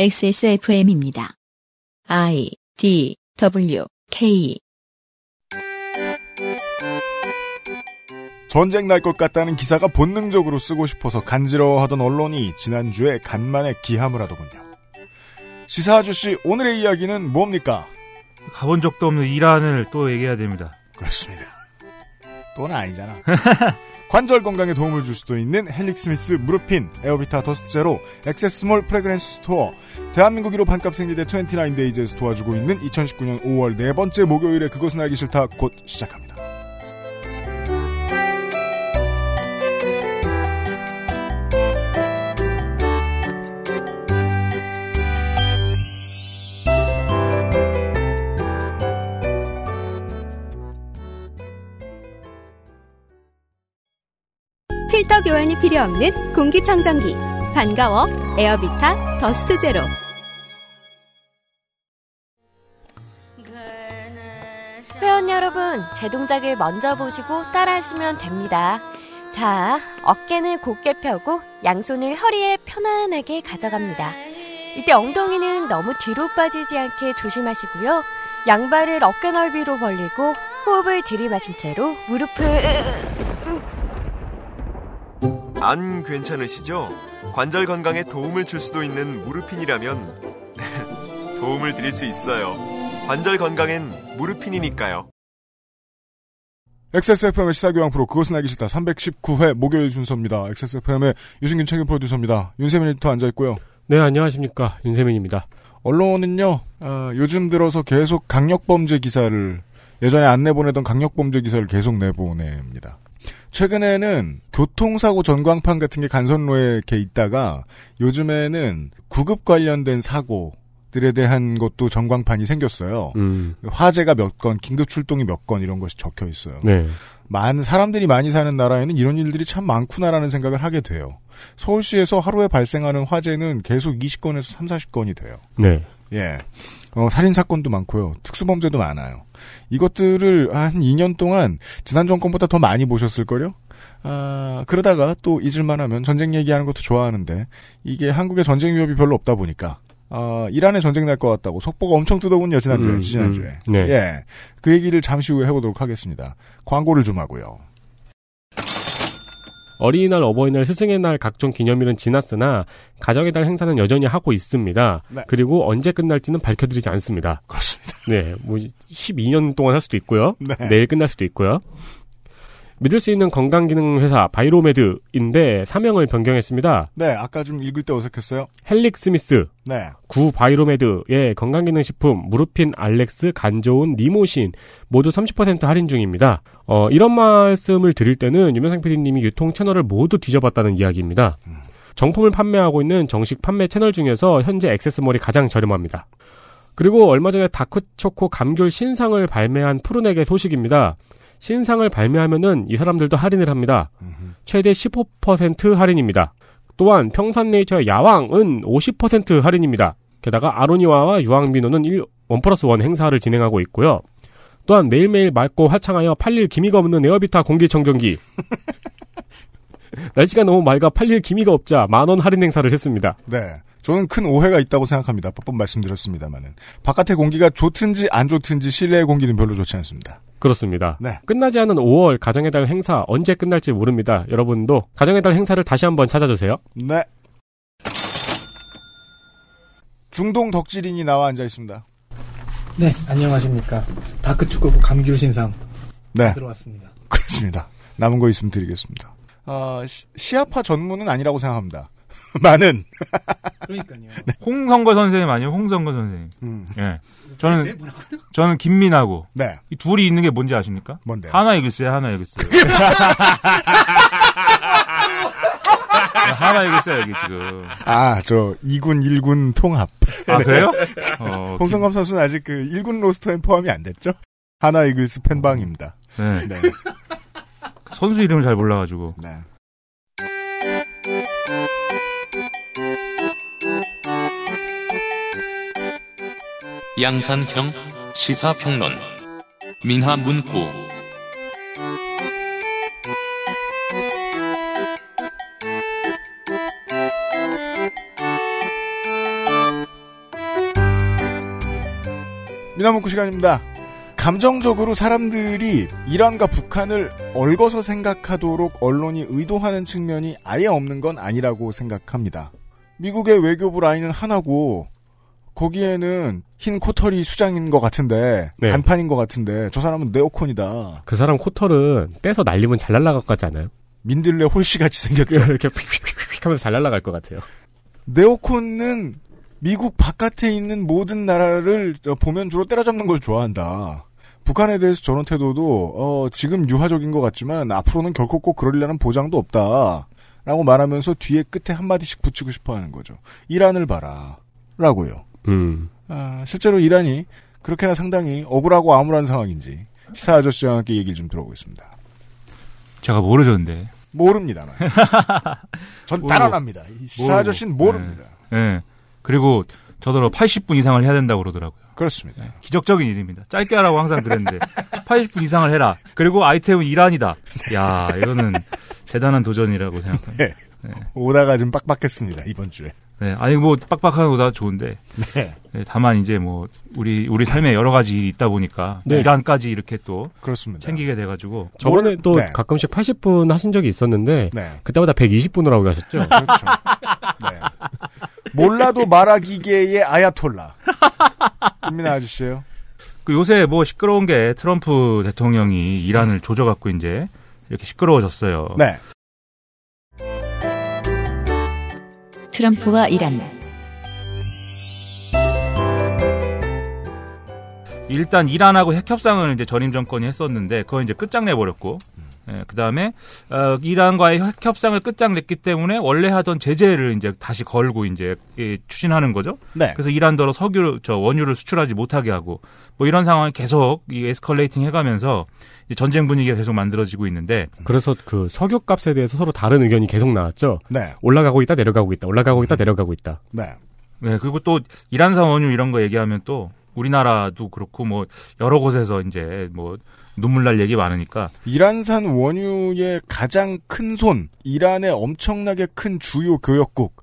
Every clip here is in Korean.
XSFM입니다. I D W K 전쟁 날 것 같다는 기사가 본능적으로 쓰고 싶어서 간지러워하던 언론이 지난주에 간만에 기함을 하더군요. 시사 아저씨 오늘의 이야기는 뭡니까? 가본 적도 없는 이란을 또 얘기해야 됩니다. 그렇습니다. 또는 아니잖아. 관절 건강에 도움을 줄 수도 있는 헬릭스미스 무르핀, 에어비타 더스트 제로, 액세스몰 fragrance store, 대한민국 1호 반값 생리대 29데이즈에서 도와주고 있는 2019년 5월 네 번째 목요일에 그것은 알기 싫다 곧 시작합니다. 필터 교환이 필요 없는 공기청정기. 반가워 에어비타 더스트 제로. 회원 여러분, 제 동작을 먼저 보시고 따라하시면 됩니다. 자, 어깨는 곧게 펴고 양손을 허리에 편안하게 가져갑니다. 이때 엉덩이는 너무 뒤로 빠지지 않게 조심하시고요. 양발을 어깨 넓이로 벌리고 호흡을 들이마신 채로 무릎을 안 괜찮으시죠? 관절 건강에 도움을 줄 수도 있는 무르핀이라면 도움을 드릴 수 있어요. 관절 건강엔 무르핀이니까요. XSFM의 시사교양 프로 그것은 알기 싫다 319회 목요일 순서입니다. XSFM의 유승균 책임 프로듀서입니다. 윤세민 에디터 앉아있고요. 네, 안녕하십니까. 윤세민입니다. 언론은요, 어, 요즘 들어서 계속 강력범죄 기사를, 예전에 안 내보내던 강력범죄 기사를 계속 내보냅니다. 최근에는 교통사고 전광판 같은 게 간선로에 이렇게 있다가 요즘에는 구급 관련된 사고들에 대한 것도 전광판이 생겼어요. 음, 화재가 몇 건, 긴급 출동이 몇 건 이런 것이 적혀 있어요. 네. 많은 사람들이 많이 사는 나라에는 이런 일들이 참 많구나라는 생각을 하게 돼요. 서울시에서 하루에 발생하는 화재는 계속 20건에서 3, 40건이 돼요. 네. 예. 어, 살인 사건도 많고요. 특수범죄도 많아요. 이것들을 한 2년 동안 지난 정권보다 더 많이 보셨을걸요? 아, 그러다가 또 잊을만 하면 전쟁 얘기하는 것도 좋아하는데, 이게 한국에 전쟁 위협이 별로 없다 보니까, 아, 이란에 전쟁 날 것 같다고 속보가 엄청 뜨더군요, 지난주에, 음, 지난주에. 음, 네. 예. 그 얘기를 잠시 후에 해보도록 하겠습니다. 광고를 좀 하고요. 어린이날, 어버이날, 스승의 날 각종 기념일은 지났으나 가정의 달 행사는 여전히 하고 있습니다. 네. 그리고 언제 끝날지는 밝혀드리지 않습니다. 그렇습니다. 네, 뭐 12년 동안 할 수도 있고요. 네. 내일 끝날 수도 있고요. 믿을 수 있는 건강기능 회사 바이로메드인데 사명을 변경했습니다. 네, 아까 좀 읽을 때 어색했어요. 헬릭스미스, 네. 구 바이로메드의 건강기능식품 무르핀, 알렉스, 간조운, 니모신 모두 30% 할인 중입니다. 어, 이런 말씀을 드릴 때는 유명상 PD님이 유통 채널을 모두 뒤져봤다는 이야기입니다. 정품을 판매하고 있는 정식 판매 채널 중에서 현재 액세스몰이 가장 저렴합니다. 그리고 얼마 전에 다크초코 감귤 신상을 발매한 푸른에게 소식입니다. 신상을 발매하면은 이 사람들도 할인을 합니다. 최대 15% 할인입니다. 또한 평산네이처 야왕은 50% 할인입니다. 게다가 아로니와와 유황민호는 1, 플러스 1 행사를 진행하고 있고요. 또한 매일매일 맑고 화창하여 팔릴 기미가 없는 에어비타 공기청정기. 날씨가 너무 맑아 팔릴 기미가 없자 만원 할인 행사를 했습니다. 네. 저는 큰 오해가 있다고 생각합니다. 몇번 말씀드렸습니다만은. 바깥의 공기가 좋든지 안 좋든지 실내의 공기는 별로 좋지 않습니다. 그렇습니다. 네. 끝나지 않은 5월 가정의 달 행사 언제 끝날지 모릅니다. 여러분도 가정의 달 행사를 다시 한번 찾아주세요. 네. 중동 덕질인이 나와 앉아 있습니다. 네, 안녕하십니까. 다크축구부 감귤 신상 네. 들어왔습니다. 그렇습니다. 남은 거 있으면 드리겠습니다. 아, 시, 시아파 전문은 아니라고 생각합니다. 많은. 그러니까요. 홍성거 선생님 아니에요? 홍성거 선생님. 음, 예. 저는 저는 김민하고 네. 이 둘이 있는 게 뭔지 아십니까? 뭔데요? 하나 이글스요, 하나 이글스. 하나 이글스야 여기 지금. 아, 저 2군 1군 통합. 아 그래요? 어, 홍성감 선수는 아직 그 1군 로스터엔 포함이 안 됐죠? 하나 이글스 팬방입니다. 네. 네. 선수 이름을 잘 몰라가지고. 네. 양산형 시사평론 민하문구 미나문구 시간입니다. 감정적으로 사람들이 이란과 북한을 얽어서 생각하도록 언론이 의도하는 측면이 아예 없는 건 아니라고 생각합니다. 미국의 외교부 라인은 하나고 거기에는 흰 코털이 수장인 것 같은데 네. 간판인 것 같은데 저 사람은 네오콘이다. 그 사람 코털은 떼서 날리면 잘 날아갈 것 같지 않아요? 민들레 홀씨 같이 생겼죠. 이렇게 휙휙휙 하면서 잘 날아갈 것 같아요. 네오콘은 미국 바깥에 있는 모든 나라를 저 보면 주로 때려잡는 걸 좋아한다. 북한에 대해서 저런 태도도 어, 지금 유화적인 것 같지만 앞으로는 결코 꼭 그러리라는 보장도 없다. 라고 말하면서 뒤에 끝에 한마디씩 붙이고 싶어 하는 거죠. 이란을 봐라. 라고요. 음. 아, 실제로 이란이 그렇게나 상당히 억울하고 암울한 상황인지 시사 아저씨와 함께 얘기를 좀 들어보겠습니다. 제가 모르셨는데. 모릅니다만. 전. 이 시사. 아저씨는 모릅니다. 예. 그리고 저더러 80분 이상을 해야 된다고 그러더라고요. 그렇습니다. 기적적인 일입니다. 짧게 하라고 항상 그랬는데 80분 이상을 해라. 그리고 아이템은 이란이다. 야, 이거는 대단한 도전이라고 생각합니다. 네. 오다가 좀 빡빡했습니다, 이번 주에. 네, 아니 뭐 빡빡한 거다 좋은데 네. 네, 다만 이제 뭐 우리 우리 삶에 여러 가지 일이 있다 보니까 네. 이란까지 이렇게 또 그렇습니다. 챙기게 돼 가지고 저번에 뭘- 또 네. 가끔씩 80분 하신 적이 있었는데 네. 그때마다 120분을 하고 가셨죠. 그렇죠. 네. 몰라도 말하기계의 아야톨라. 김민아 아저씨예요 그 요새 뭐 시끄러운 게 트럼프 대통령이 이란을 조져갖고 이제 이렇게 시끄러워졌어요. 네. 트럼프와 이란. 일단 이란하고 핵 협상을 이제 전임 정권이 했었는데 그거 이제 끝장내 버렸고. 예, 그다음에 어, 이란과의 핵 협상을 끝장냈기 때문에 원래 하던 제재를 이제 다시 걸고 이제 예, 추진하는 거죠. 네. 그래서 이란더러 석유 저 원유를 수출하지 못하게 하고 뭐 이런 상황이 계속 이 에스컬레이팅 해가면서 이 전쟁 분위기가 계속 만들어지고 있는데 그래서 그 석유 값에 대해서 서로 다른 의견이 계속 나왔죠. 네. 올라가고 있다 내려가고 있다. 올라가고 있다 내려가고 있다. 네. 네, 그리고 또 이란산 원유 이런 거 얘기하면 또 우리나라도 그렇고 뭐 여러 곳에서 이제 뭐 눈물 날 얘기 많으니까 이란산 원유의 가장 큰 손, 이란의 엄청나게 큰 주요 교역국,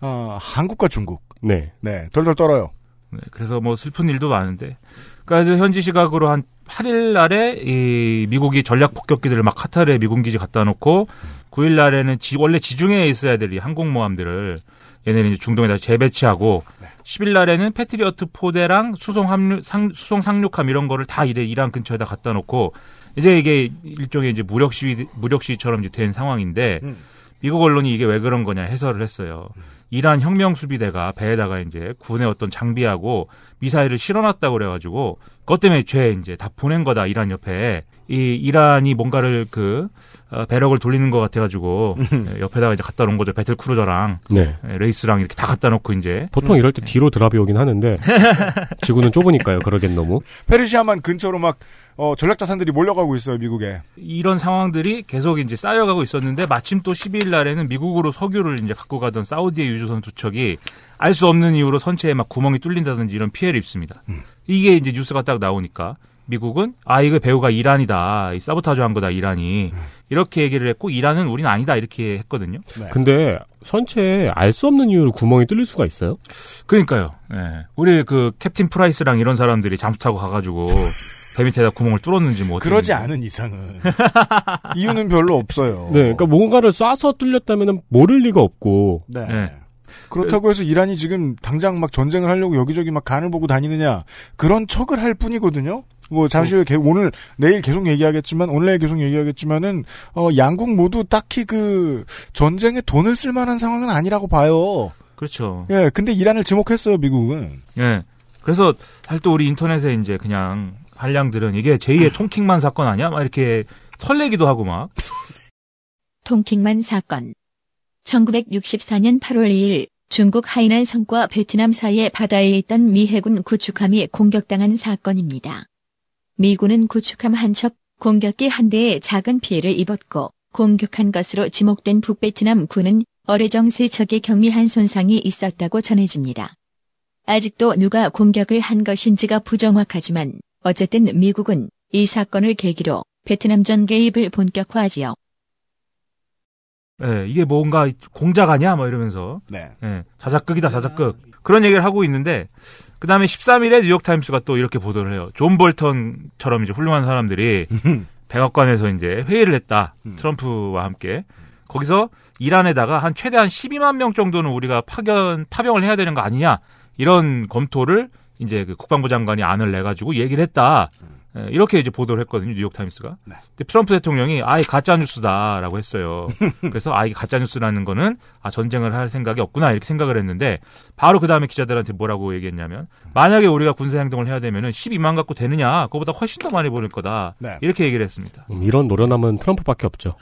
아, 한국과 중국. 네. 네, 덜덜 떨어요. 네, 그래서 뭐 슬픈 일도 많은데 그러니까 현지 시각으로 한 8일 날에 이 미국이 전략 폭격기들을 막 카타르에 미군 기지 갖다 놓고 9일 날에는 지- 원래 지중해에 있어야 될 이 항공모함들을 얘네는 이제 중동에다 재배치하고 10일 날에는 패트리어트 포대랑 수송 합류 상, 수송 상륙함 이런 거를 다 이래 이란 근처에다 갖다 놓고 이제 이게 일종의 이제 무력 시위 무력 시위처럼 이제 된 상황인데 음. 미국 언론이 이게 왜 그런 거냐 해설을 했어요. 이란 혁명 수비대가 배에다가 이제 군의 어떤 장비하고 미사일을 실어놨다고 그래가지고 그것 때문에 죄 이제 다 보낸 거다 이란 옆에 이 이란이 뭔가를 그 어, barrack을 돌리는 것 같아가지고 예, 옆에다가 이제 갖다 놓은 거죠 battlecruiser랑 네. 예, wraith랑 이렇게 다 갖다 놓고 이제 보통 이럴 때 뒤로 drop이 오긴 하는데 지구는 좁으니까요. 그러긴 너무. 페르시아만 근처로 막, 어, 전략자산들이 몰려가고 있어요, 미국에. 이런 상황들이 계속 이제 쌓여가고 있었는데 마침 또 12일 날에는 미국으로 석유를 이제 갖고 가던 사우디의 유조선 두 척이 알 수 없는 이유로 선체에 막 구멍이 뚫린다든지 이런 피해를 입습니다. 이게 이제 뉴스가 딱 나오니까 미국은 아 이거 배후가 이란이다, 이 사보타주 한 거다 이란이 이렇게 얘기를 했고 이란은 우리는 아니다 이렇게 했거든요. 네. 근데 선체에 알 수 없는 이유로 구멍이 뚫릴 수가 있어요? 그러니까요. 예. 우리 그 캡틴 프라이스랑 이런 사람들이 잠수 타고 가가지고 배 밑에다 구멍을 뚫었는지 뭐 그러지. 않은 이상은. 이유는 별로 없어요. 네. 그러니까 뭔가를 쏴서 뚫렸다면 모를 리가 없고. 네. 네. 그렇다고 해서 이란이 지금 당장 막 전쟁을 하려고 여기저기 막 간을 보고 다니느냐 그런 척을 할 뿐이거든요. 뭐 잠시 후에 개- 오늘 내일 계속 얘기하겠지만 오늘 계속 얘기하겠지만은 어 양국 모두 딱히 그 전쟁에 돈을 쓸 만한 상황은 아니라고 봐요. 그렇죠. 예, 근데 이란을 지목했어요 미국은. 예. 그래서 사실 또 우리 인터넷에 이제 그냥 한량들은 이게 제2의 통킹만 사건 아니야? 막 이렇게 설레기도 하고 막. 통킹만 사건. 1964년 8월 2일 중국 하이난 성과 베트남 사이의 바다에 있던 미 해군 구축함이 공격당한 사건입니다. 미군은 구축함 한 척, 공격기 한 대에 작은 피해를 입었고 공격한 것으로 지목된 북베트남 군은 어뢰정 세 척에 경미한 손상이 있었다고 전해집니다. 아직도 누가 공격을 한 것인지가 부정확하지만 어쨌든 미국은 이 사건을 계기로 베트남 전 개입을 본격화하지요. 예, 이게 뭔가 공작 아니야? 막 이러면서. 네. 예, 자작극이다, 자작극. 그런 얘기를 하고 있는데, 그 다음에 13일에 뉴욕타임스가 또 이렇게 보도를 해요. 존 볼턴처럼 이제 훌륭한 사람들이 백악관에서 이제 회의를 했다. 음. 트럼프와 함께. 거기서 이란에다가 한 최대한 12만 명 정도는 우리가 파견, 파병을 해야 되는 거 아니냐. 이런 검토를 이제 그 국방부 장관이 안을 내가지고 얘기를 했다. 예, 이렇게 이제 보도를 했거든요. 뉴욕 타임스가. 네. 근데 트럼프 대통령이 아, 이 가짜 뉴스다라고 했어요. 그래서 아, 이게 가짜 뉴스라는 거는 아, 전쟁을 할 생각이 없구나 이렇게 생각을 했는데 바로 그 다음에 기자들한테 뭐라고 얘기했냐면 만약에 우리가 군사 행동을 해야 되면은 12만 갖고 되느냐 그거보다 훨씬 더 많이 보낼 거다 네. 이렇게 얘기를 했습니다. 음, 이런 노련함은 트럼프밖에 없죠.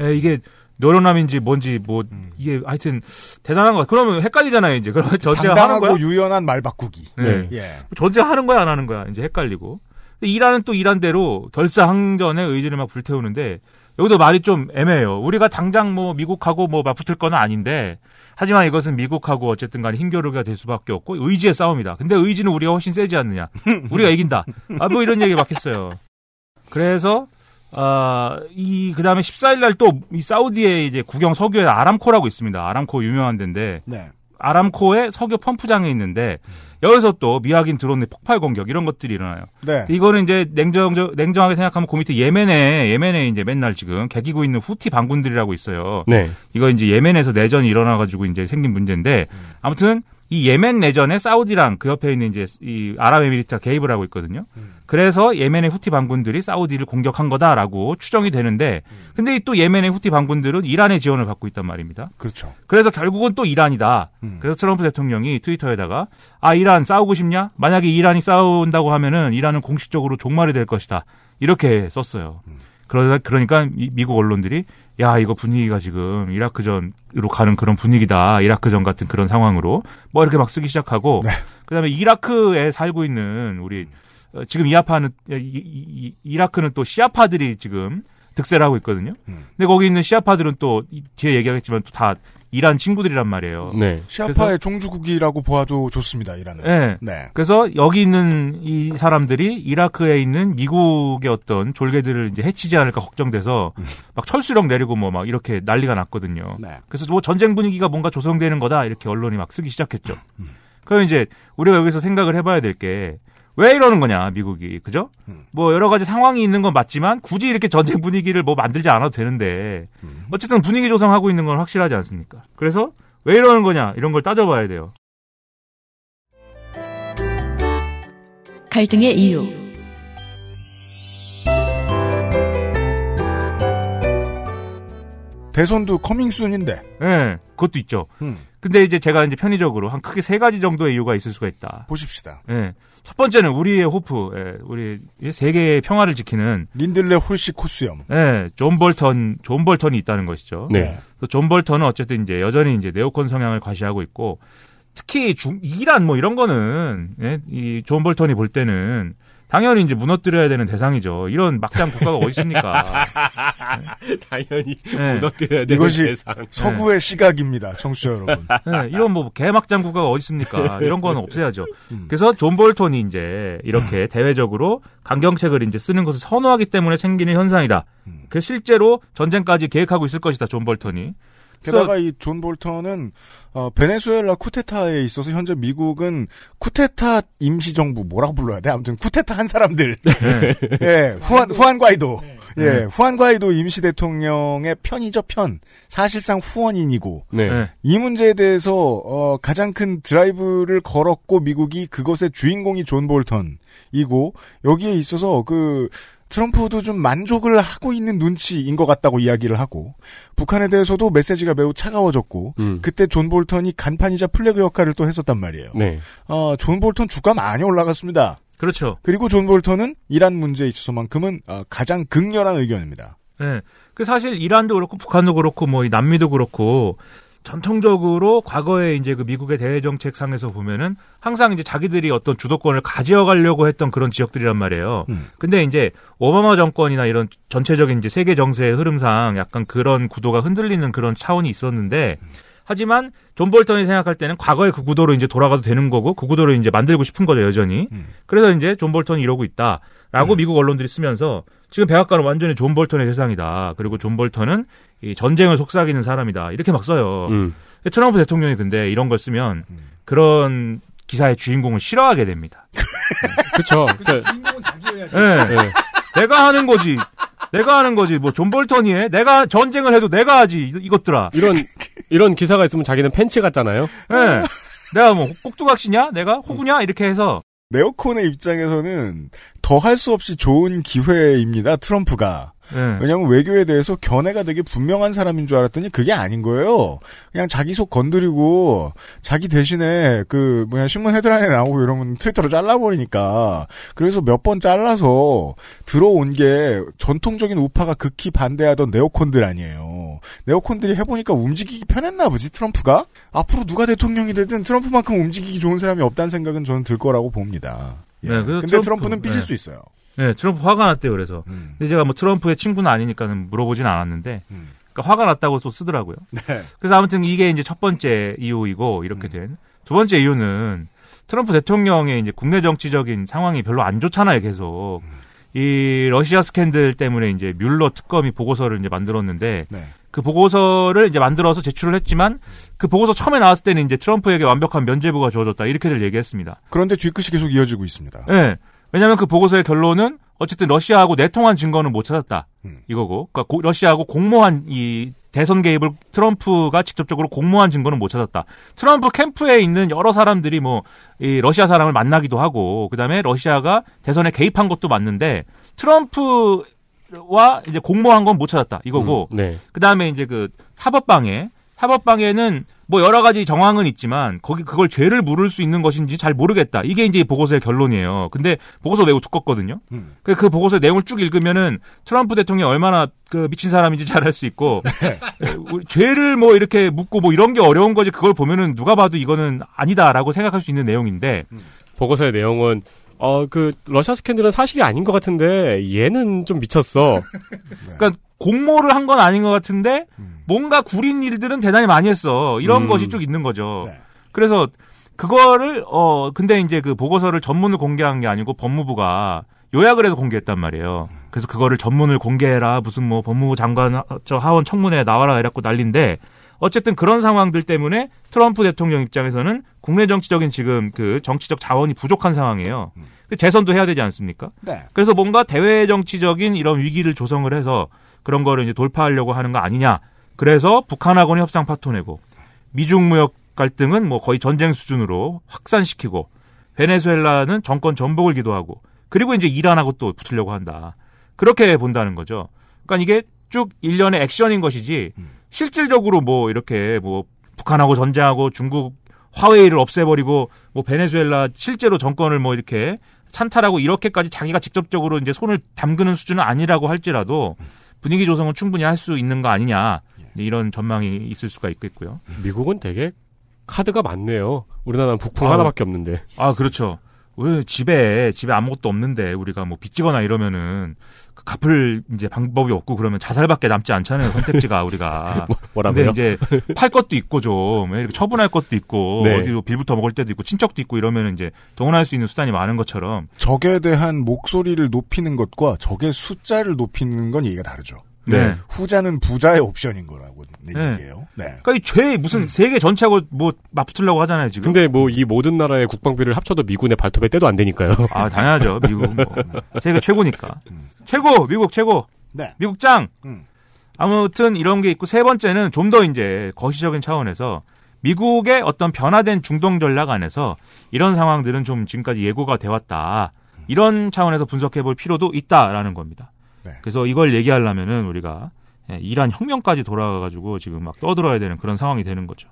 에, 이게 노련함인지 뭔지 뭐 음. 이게 하여튼 대단한 거. 그러면 헷갈리잖아요 이제. 그러면 전쟁 하는 당당하고 거야? 유연한 말 바꾸기. 네. 예. 전쟁 하는 거야 안 하는 거야 이제 헷갈리고. 이란은 또 이란대로 결사항전의 의지를 막 불태우는데 여기도 말이 좀 애매해요. 우리가 당장 뭐 미국하고 뭐 맞붙을 건 아닌데 하지만 이것은 미국하고 어쨌든 간에 힘겨루기가 될 수밖에 없고 의지의 싸움이다. 근데 의지는 우리가 훨씬 세지 않느냐. 우리가 이긴다. 아 뭐 이런 얘기 막 했어요. 그래서 아, 이, 그 다음에 14일 날 또, 이 사우디의 이제 국영 석유에 아람코라고 있습니다. 아람코 유명한 데인데, 네. 아람코의 석유 펌프장에 있는데, 여기서 또 미확인 드론의 폭발 공격, 이런 것들이 일어나요. 네. 이거는 이제 냉정, 냉정하게 생각하면 그 밑에 예멘에, 예멘에 이제 맨날 지금 개기고 있는 후티 반군들이라고 있어요. 네. 이거 이제 예멘에서 내전이 일어나 가지고 이제 생긴 문제인데, 아무튼, 이 예멘 내전에 사우디랑 그 옆에 있는 이제 이 아랍에미리트가 개입을 하고 있거든요. 그래서 예멘의 후티 반군들이 사우디를 공격한 거다라고 추정이 되는데, 근데 또 예멘의 후티 반군들은 이란의 지원을 받고 있단 말입니다. 그렇죠. 그래서 결국은 또 이란이다. 음. 그래서 트럼프 대통령이 트위터에다가 아 이란 싸우고 싶냐? 만약에 이란이 싸운다고 하면은 이란은 공식적으로 종말이 될 것이다. 이렇게 썼어요. 그러다 그러니까 이- 미국 언론들이 야 이거 분위기가 지금 이라크전으로 가는 그런 분위기다. 이라크전 같은 그런 상황으로 뭐 이렇게 막 쓰기 시작하고 그다음에 이라크에 살고 있는 우리 어, 지금 이아파는 이, 이- 이- 이 라크는 또 시아파들이 지금 득세를 하고 있거든요. 근데 거기 있는 시아파들은 또 이- 뒤에 얘기하겠지만 또 다 이란 친구들이란 말이에요. 네. 시아파의 종주국이라고 보아도 좋습니다. 이란은. 네. 네. 그래서 여기 있는 이 사람들이 이라크에 있는 미국의 어떤 졸개들을 이제 해치지 않을까 걱정돼서 막 철수령 내리고 뭐 막 이렇게 난리가 났거든요. 네. 그래서 뭐 전쟁 분위기가 뭔가 조성되는 거다 이렇게 언론이 막 쓰기 시작했죠. 그럼 이제 우리가 여기서 생각을 해봐야 될 게 왜 이러는 거냐 미국이 그죠? 뭐 여러 가지 상황이 있는 건 맞지만 굳이 이렇게 전쟁 분위기를 뭐 만들지 않아도 되는데 어쨌든 분위기 조성하고 있는 건 확실하지 않습니까? 그래서 왜 이러는 거냐 이런 걸 따져봐야 돼요. 갈등의 이유. 대선도 coming soon인데. 예, 그것도 있죠. 음. 근데 이제 제가 이제 편의적으로 한 크게 세 가지 정도의 이유가 있을 수가 있다. 보십시다. 예. 첫 번째는 우리의 hope, 예, 우리 세계의 평화를 지키는 린들레 홀시 코수염. 예, 존 볼턴, 존 볼턴이 있다는 것이죠. 네. 그래서 존 볼턴은 어쨌든 이제 여전히 이제 네오콘 성향을 과시하고 있고 특히 중, 이란 뭐 이런 거는 예, 이 존 볼턴이 볼 때는 당연히 이제 무너뜨려야 되는 대상이죠. 이런 막장 국가가 어디 있습니까? 당연히 예. 무너뜨려야 되는 이것이 대상. 서구의 시각입니다. 청취자 여러분. 네, 이런 뭐 개막장 국가가 어디 있습니까? 이런 거는 없애야죠. 음. 그래서 존 볼턴이 이제 이렇게 대외적으로 강경책을 이제 쓰는 것을 선호하기 때문에 생기는 현상이다. 음. 그 실제로 전쟁까지 계획하고 있을 것이다. 존 볼턴이. 게다가 이 존 볼턴은 어, 베네수엘라 쿠데타에 있어서 현재 미국은 쿠데타 임시정부 뭐라고 불러야 돼? 아무튼 쿠데타 한 사람들. 네. 예, 후안 후안 과이도. 예, 네. 후안 과이도 임시 대통령의 편이죠 편. 사실상 후원인이고 네. 네. 이 문제에 대해서 어, 가장 큰 드라이브를 걸었고 미국이 그것의 주인공이 존 볼턴이고 여기에 있어서 그 트럼프도 좀 만족을 하고 있는 눈치인 것 같다고 이야기를 하고 북한에 대해서도 메시지가 매우 차가워졌고 음. 그때 존 볼턴이 간판이자 flag 역할을 또 했었단 말이에요. 네. 어, 존 볼턴 주가 많이 올라갔습니다. 그렇죠. 그리고 존 볼턴은 이란 문제에 있어서만큼은 어, 가장 극렬한 의견입니다. 네. 그 사실 이란도 그렇고 북한도 그렇고 뭐 이 남미도 그렇고 전통적으로 과거에 이제 그 미국의 대외 정책상에서 보면은 항상 이제 자기들이 어떤 주도권을 가져가려고 했던 그런 지역들이란 말이에요. 음. 근데 이제 오바마 정권이나 이런 전체적인 이제 세계 정세의 흐름상 약간 그런 구도가 흔들리는 그런 차원이 있었는데 하지만 존 볼턴이 생각할 때는 과거의 그 구도로 이제 돌아가도 되는 거고 그 구도로 이제 만들고 싶은 거죠 여전히. 음. 그래서 이제 존 볼턴이 이러고 있다라고 미국 언론들이 쓰면서 지금 백악관은 완전히 존 볼턴의 세상이다. 그리고 존 볼턴은 이 전쟁을 속삭이는 사람이다. 이렇게 막 써요. 음. 트럼프 대통령이 근데 이런 걸 쓰면 음. 그런 기사의 주인공을 싫어하게 됩니다. 그쵸. 그, 주인공은 자기여야지. 예. 예. 내가 하는 거지. 내가 하는 거지. 뭐 존 볼턴이 해. 내가 전쟁을 해도 내가 하지. 이- 이것들아. 이런, 이런 기사가 있으면 자기는 팬츠 같잖아요. 예. 내가 뭐 꼭두각시냐? 내가 호구냐? 이렇게 해서 네오콘의 입장에서는 더 할 수 없이 좋은 기회입니다. 트럼프가. 예. 왜냐하면 외교에 대해서 견해가 되게 분명한 사람인 줄 알았더니 그게 아닌 거예요. 그냥 자기 속 건드리고 자기 대신에 그 뭐냐 신문 헤드라인에 나오고 이러면 트위터로 잘라버리니까 그래서 몇 번 잘라서 들어온 게 전통적인 우파가 극히 반대하던 네오콘들 아니에요. 네오콘들이 해보니까 움직이기 편했나 보지 트럼프가 앞으로 누가 대통령이 되든 트럼프만큼 움직이기 좋은 사람이 없다는 생각은 저는 들 거라고 봅니다. 예. 네, 근데 트럼프, 트럼프는 삐질 네. 수 있어요. 예, 트럼프 화가 났대요. 그래서. 음. 근데 제가 뭐 트럼프의 친구는 아니니까는 물어보진 않았는데, 음. 그러니까 화가 났다고 또 쓰더라고요. 네. 그래서 아무튼 이게 이제 첫 번째 이유이고 이렇게 된. 두 번째 이유는 트럼프 대통령의 이제 국내 정치적인 상황이 별로 안 좋잖아요, 계속. 이 러시아 스캔들 때문에 이제 뮬러 특검이 보고서를 이제 만들었는데 네. 그 보고서를 이제 만들어서 제출을 했지만 그 보고서 처음에 나왔을 때는 이제 트럼프에게 완벽한 면죄부가 주어졌다 이렇게들 얘기했습니다. 그런데 뒤끝이 계속 이어지고 있습니다. 예. 왜냐하면 그 보고서의 결론은 어쨌든 러시아하고 내통한 증거는 못 찾았다. 음. 이거고. 그러니까 고- 러시아하고 공모한 이 대선 개입을 트럼프가 직접적으로 공모한 증거는 못 찾았다. 트럼프 캠프에 있는 여러 사람들이 뭐 이 러시아 사람을 만나기도 하고 그다음에 러시아가 대선에 개입한 것도 맞는데 트럼프와 이제 공모한 건 못 찾았다. 이거고. 네. 그 다음에 이제 그 사법방해. 사법방해는 뭐 여러 가지 정황은 있지만 거기 그걸 죄를 물을 수 있는 것인지 잘 모르겠다. 이게 이제 이 보고서의 결론이에요. 근데 보고서 매우 두껍거든요. 음. 그, 그 보고서의 내용을 쭉 읽으면은 트럼프 대통령이 얼마나 그 미친 사람인지 잘 알 수 있고 에, 우리 죄를 뭐 이렇게 묻고 뭐 이런 게 어려운 거지 그걸 보면은 누가 봐도 이거는 아니다라고 생각할 수 있는 내용인데 보고서의 내용은 어 그 러시아 스캔들은 사실이 아닌 것 같은데 얘는 좀 미쳤어. 그러니까 공모를 한 건 아닌 것 같은데 음. 뭔가 구린 일들은 대단히 많이 했어. 이런 음. 것이 쭉 있는 거죠. 네. 그래서 그거를 어 근데 이제 그 보고서를 전문을 공개한 게 아니고 법무부가 요약을 해서 공개했단 말이에요. 그래서 그거를 전문을 공개해라 무슨 뭐 법무부 장관 저 하원 청문회에 나와라 이래갖고 난리인데 어쨌든 그런 상황들 때문에 트럼프 대통령 입장에서는 국내 정치적인 지금 그 정치적 자원이 부족한 상황이에요. 그 재선도 해야 되지 않습니까? 네. 그래서 뭔가 대외 정치적인 이런 위기를 조성을 해서 그런 거를 이제 돌파하려고 하는 거 아니냐. 그래서 북한하고는 협상 파토 내고 미중 무역 갈등은 뭐 거의 전쟁 수준으로 확산시키고 베네수엘라는 정권 전복을 기도하고 그리고 이제 이란하고 또 붙으려고 한다. 그렇게 본다는 거죠. 그러니까 이게 쭉 일련의 액션인 것이지 실질적으로 뭐 이렇게 뭐 북한하고 전쟁하고 중국 화웨이를 없애버리고 뭐 베네수엘라 실제로 정권을 뭐 이렇게 찬탈하고 이렇게까지 자기가 직접적으로 이제 손을 담그는 수준은 아니라고 할지라도 분위기 조성은 충분히 할 수 있는 거 아니냐 이런 전망이 있을 수가 있겠고요. 미국은 되게 카드가 많네요. 우리나라는 북풍 아우. 하나밖에 없는데. 아 그렇죠. 왜 집에 집에 아무것도 없는데 우리가 뭐 빚지거나 이러면은 그 갚을 이제 방법이 없고 그러면 자살밖에 남지 않잖아요 선택지가 우리가. 뭐라고요? 근데 이제 팔 것도 있고 좀 이렇게 처분할 것도 있고 네. 어디로 빌부터 먹을 때도 있고 친척도 있고 이러면 이제 동원할 수 있는 수단이 많은 것처럼 적에 대한 목소리를 높이는 것과 적의 숫자를 높이는 건 얘기가 다르죠. 네. 후자는 부자의 옵션인 거라고 는 네. 얘기예요. 네. 그러니까 이 죄 무슨 세계 전체하고 뭐 맞붙으려고 하잖아요 지금. 근데 뭐 이 모든 나라의 국방비를 합쳐도 미군의 발톱에 떼도 안 되니까요. 아 당연하죠 미국 뭐 세계 최고니까 최고 미국 최고 네. 미국 짱 음. 아무튼 이런 게 있고 세 번째는 좀 더 이제 거시적인 차원에서 미국의 어떤 변화된 중동 전략 안에서 이런 상황들은 좀 지금까지 예고가 돼 왔다 이런 차원에서 분석해 볼 필요도 있다라는 겁니다. 네. 그래서 이걸 얘기하려면은 우리가 예, 이란 혁명까지 돌아가가지고 지금 막 떠들어야 되는 그런 상황이 되는 거죠.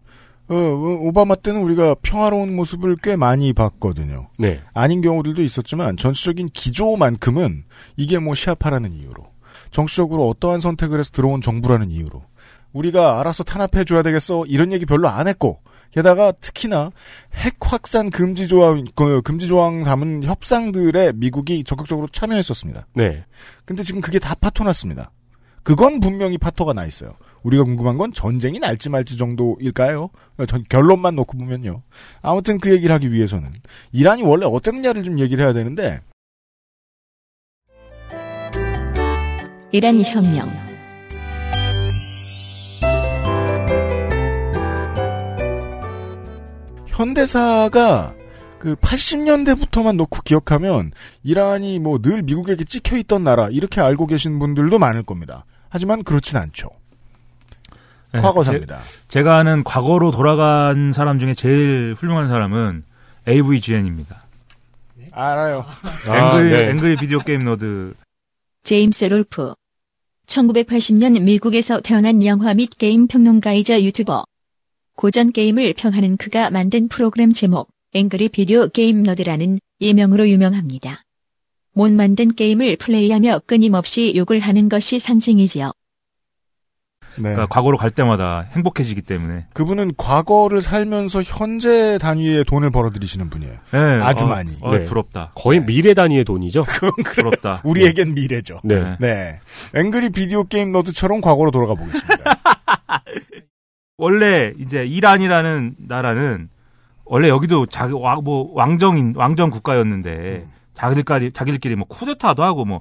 어, 어, 오바마 때는 우리가 평화로운 모습을 꽤 많이 봤거든요. 네. 아닌 경우들도 있었지만 전체적인 기조만큼은 이게 뭐 시아파라는 이유로 정치적으로 어떠한 선택을 해서 들어온 정부라는 이유로 우리가 알아서 탄압해 줘야 되겠어 이런 얘기 별로 안 했고 게다가 특히나 핵 확산 금지 조항 그 금지 조항 담은 협상들에 미국이 적극적으로 참여했었습니다. 네. 근데 지금 그게 다 파토 났습니다. 그건 분명히 파토가 나 있어요. 우리가 궁금한 건 전쟁이 날지 말지 정도일까요? 전 결론만 놓고 보면요. 아무튼 그 얘기를 하기 위해서는 이란이 원래 어땠느냐를 좀 얘기를 해야 되는데 이란 혁명. 현대사가 그 80년대부터만 놓고 기억하면 이란이 뭐 늘 미국에게 찍혀 있던 나라 이렇게 알고 계신 분들도 많을 겁니다. 하지만 그렇진 않죠. 네, 과거사입니다. 제, 가 아는 과거로 돌아간 사람 중에 제일 훌륭한 사람은 AVGN입니다. 알아요. 아, Angry, 네. Angry Video Game Nerd. 제임스 롤프. 1980년 미국에서 태어난 영화 및 게임 평론가이자 유튜버. 고전 게임을 평하는 그가 만든 프로그램 제목 Angry Video Game Nerd라는 예명으로 유명합니다. 못 만든 게임을 플레이하며 끊임없이 욕을 하는 것이 상징이지요. 네. 그러니까 과거로 갈 때마다 행복해지기 때문에. 그분은 과거를 살면서 현재 단위의 돈을 벌어들이시는 분이에요. 네, 아주 어, 많이. 어, 네. 부럽다. 거의 미래 단위의 돈이죠. 부럽다. 우리에겐 미래죠. 네. 네. 앵그리 비디오 게임 너드처럼 과거로 돌아가 보겠습니다. 원래 이제 이란이라는 나라는 원래 여기도 자기 와- 뭐 왕정인 왕정 국가였는데 자기들끼리 자기들끼리 뭐 쿠데타도 하고 뭐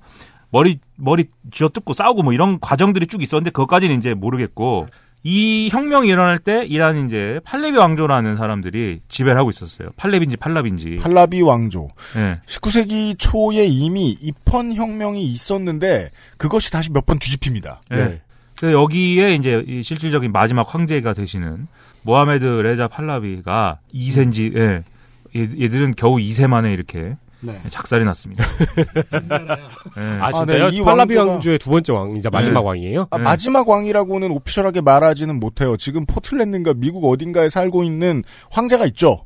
머리 머리 쥐어뜯고 싸우고 뭐 이런 과정들이 쭉 있었는데 그것까지는 이제 모르겠고 이 혁명이 일어날 때 이란이 이제 팔레비 왕조라는 사람들이 지배를 하고 있었어요. 팔레비인지 팔랍인지. 팔라비 왕조. 예. 19세기 초에 이미 입헌 혁명이 있었는데 그것이 다시 몇 번 뒤집힙니다. 예. 네. 그래서 여기에 이제 이 실질적인 마지막 황제가 되시는 모하메드 레자 팔라비가 2세인지 예. 얘- 얘들은 겨우 2세 만에 이렇게 네. 작살이 났습니다. 예. 아, 아, 진짜요? 네, 이 팔라비 왕조가- 왕조의 두 번째 왕이자 마지막 네. 왕이에요? 아, 네. 마지막 왕이라고는 오피셜하게 말하지는 못해요. 지금 포틀랜드인가 미국 어딘가에 살고 있는 황제가 있죠.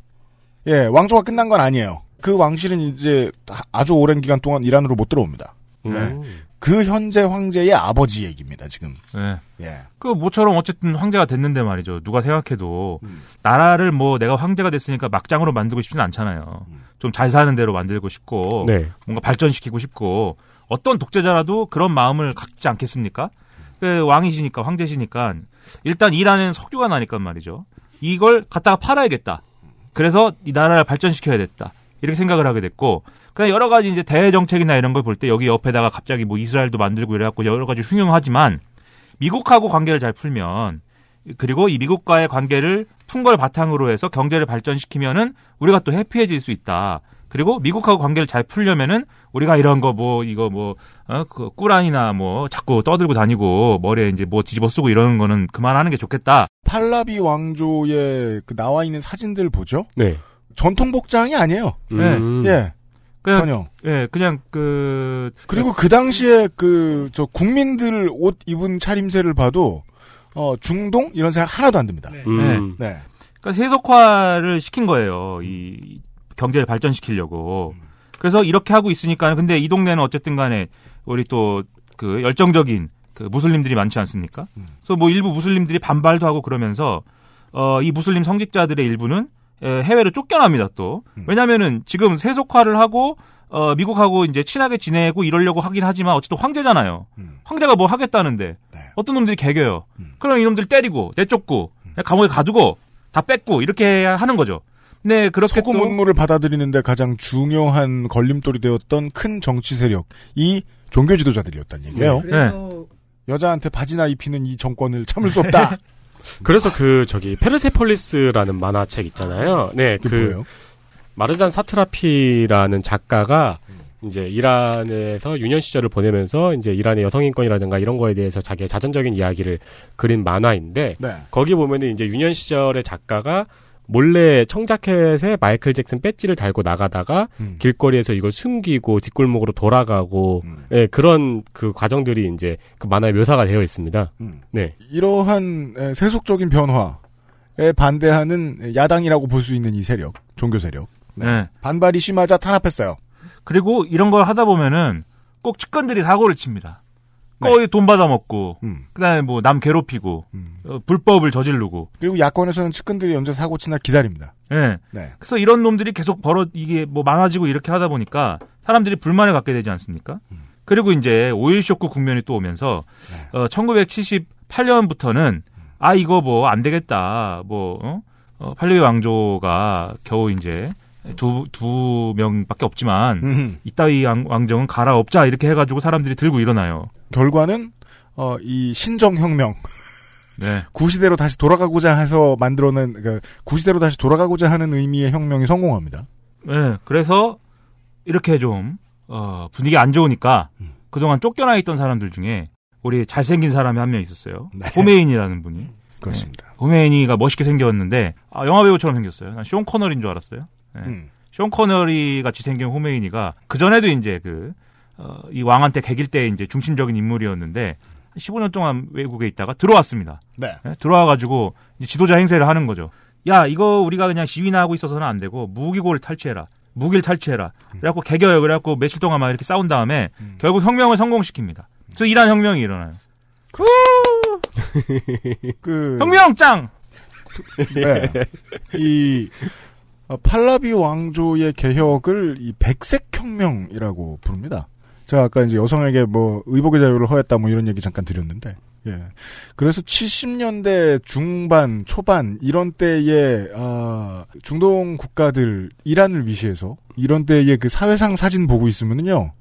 예, 왕조가 끝난 건 아니에요. 그 왕실은 이제 아주 오랜 기간 동안 이란으로 못 들어옵니다. 음. 그 현재 황제의 아버지 얘기입니다, 지금. 예. 예. 그 모처럼 어쨌든 황제가 됐는데 말이죠. 누가 생각해도 음. 나라를 뭐 내가 황제가 됐으니까 막장으로 만들고 싶지는 않잖아요. 음. 좀잘 사는 대로 만들고 싶고 네. 뭔가 발전시키고 싶고 어떤 독재자라도 그런 마음을 갖지 않겠습니까? 그 왕이시니까 황제시니까 일단 이란은 석유가 나니까 말이죠. 이걸 갖다가 팔아야겠다. 그래서 이 나라를 발전시켜야겠다. 이렇게 생각을 하게 됐고 그냥 여러 가지 이제 대외 정책이나 이런 걸 볼 때 여기 옆에다가 갑자기 뭐 이스라엘도 만들고 이래갖고 여러 가지 흉흉하지만 미국하고 관계를 잘 풀면 그리고 이 미국과의 관계를 푼 걸 바탕으로 해서 경제를 발전시키면은 우리가 또 해피해질 수 있다. 그리고 미국하고 관계를 잘 풀려면은 우리가 이런 거 뭐 이거 뭐 어 그 꾸란이나 뭐 자꾸 떠들고 다니고 머리에 이제 뭐 뒤집어 쓰고 이러는 거는 그만하는 게 좋겠다. 팔라비 왕조의 그 나와 있는 사진들 보죠? 네. 전통 복장이 아니에요. 음. 예, 그냥 전혀. 예 그냥 그 그리고 그 당시에 그 저 국민들 옷 입은 차림새를 봐도 어 중동 이런 생각 하나도 안 듭니다. 음. 네. 그러니까 세속화를 시킨 거예요. 이 경제를 발전시키려고. 그래서 이렇게 하고 있으니까 근데 이 동네는 어쨌든 간에 우리 또 그 열정적인 그 무슬림들이 많지 않습니까? 그래서 뭐 일부 무슬림들이 반발도 하고 그러면서 어 이 무슬림 성직자들의 일부는 에, 해외로 쫓겨납니다 또. 왜냐면은 지금 세속화를 하고 어 미국하고 이제 친하게 지내고 이러려고 하긴 하지만 어쨌든 황제잖아요. 음. 황제가 뭐 하겠다는데 네. 어떤 놈들이 개겨요. 음. 그럼 이놈들 때리고 내쫓고 감옥에 가두고 다 뺏고 이렇게 하는 거죠. 네 그렇게 소금 또 운무를 받아들이는데 가장 중요한 걸림돌이 되었던 큰 정치 세력 이 종교 지도자들이었단 얘기예요. 그래서 여자한테 바지나 입히는 이 정권을 참을 수 없다. 그래서 그 저기 페르세폴리스라는 만화책 있잖아요. 네, 그 뭐예요? 마르잔 사트라피라는 작가가 이제 이란에서 유년 시절을 보내면서 이제 이란의 여성 인권이라든가 이런 거에 대해서 자기의 자전적인 이야기를 그린 만화인데 네. 거기 보면은 이제 유년 시절의 작가가 몰래 청자켓에 마이클 잭슨 배지를 달고 나가다가 음. 길거리에서 이걸 숨기고 뒷골목으로 돌아가고 음. 예, 그런 그 과정들이 이제 그 만화에 묘사가 되어 있습니다. 음. 네. 이러한 에, 세속적인 변화에 반대하는 야당이라고 볼 수 있는 이 세력, 종교 세력. 네. 반발이 심하자 탄압했어요. 그리고 이런 걸 하다 보면은 꼭 측근들이 사고를 칩니다. 네. 거의 돈 받아먹고 음. 그다음에 뭐 남 괴롭히고 음. 어, 불법을 저지르고 그리고 야권에서는 측근들이 언제 사고 치나 기다립니다. 예. 네. 그래서 이런 놈들이 계속 벌어 이게 뭐 많아지고 이렇게 하다 보니까 사람들이 불만을 갖게 되지 않습니까? 그리고 이제 오일 쇼크 국면이 또 오면서 어, 1978년부터는 아 이거 뭐 안 되겠다 뭐 어? 어, 팔레비 왕조가 겨우 이제 두 두 명밖에 없지만 음. 이따위 왕, 왕정은 갈아엎자 이렇게 해가지고 사람들이 들고 일어나요. 결과는 어, 이 신정혁명 네. 구시대로 다시 돌아가고자 해서 만들어낸 그 구시대로 다시 돌아가고자 하는 의미의 혁명이 성공합니다. 예, 그래서 이렇게 좀 어, 분위기 안 좋으니까 음. 그동안 쫓겨나 있던 사람들 중에 우리 잘생긴 사람이 한 명 있었어요. 네. 호메인이라는 분이. 그렇습니다. 호메인이가 멋있게 생겼는데 아, 영화 배우처럼 생겼어요. 난쇼 코너리인 줄 알았어요. 예. 음. 쇼 코너리 같이 생긴 호메인이가 그 전에도 이제 그, 어, 이 왕한테 개길 때 이제 중심적인 인물이었는데 15년 동안 외국에 있다가 들어왔습니다. 네. 예, 들어와가지고 지도자 행세를 하는 거죠. 야, 이거 우리가 그냥 시위나 하고 있어서는 안 되고 무기고를 탈취해라. 무기를 탈취해라. 그래갖고 개겨요. 그래갖고 며칠 동안 막 이렇게 싸운 다음에 결국 혁명을 성공시킵니다. 그래서 이란 혁명이 일어나요. 그 혁명 짱! 네. 이 어, 팔라비 왕조의 개혁을 이 백색 혁명이라고 부릅니다. 제가 아까 이제 여성에게 뭐 의복의 자유를 허했다 뭐 이런 얘기 잠깐 드렸는데, 예. 그래서 70년대 중반 초반 이런 때에 아, 중동 국가들 이란을 위시해서 이런 때의 그 사회상 사진 보고 있으면은요,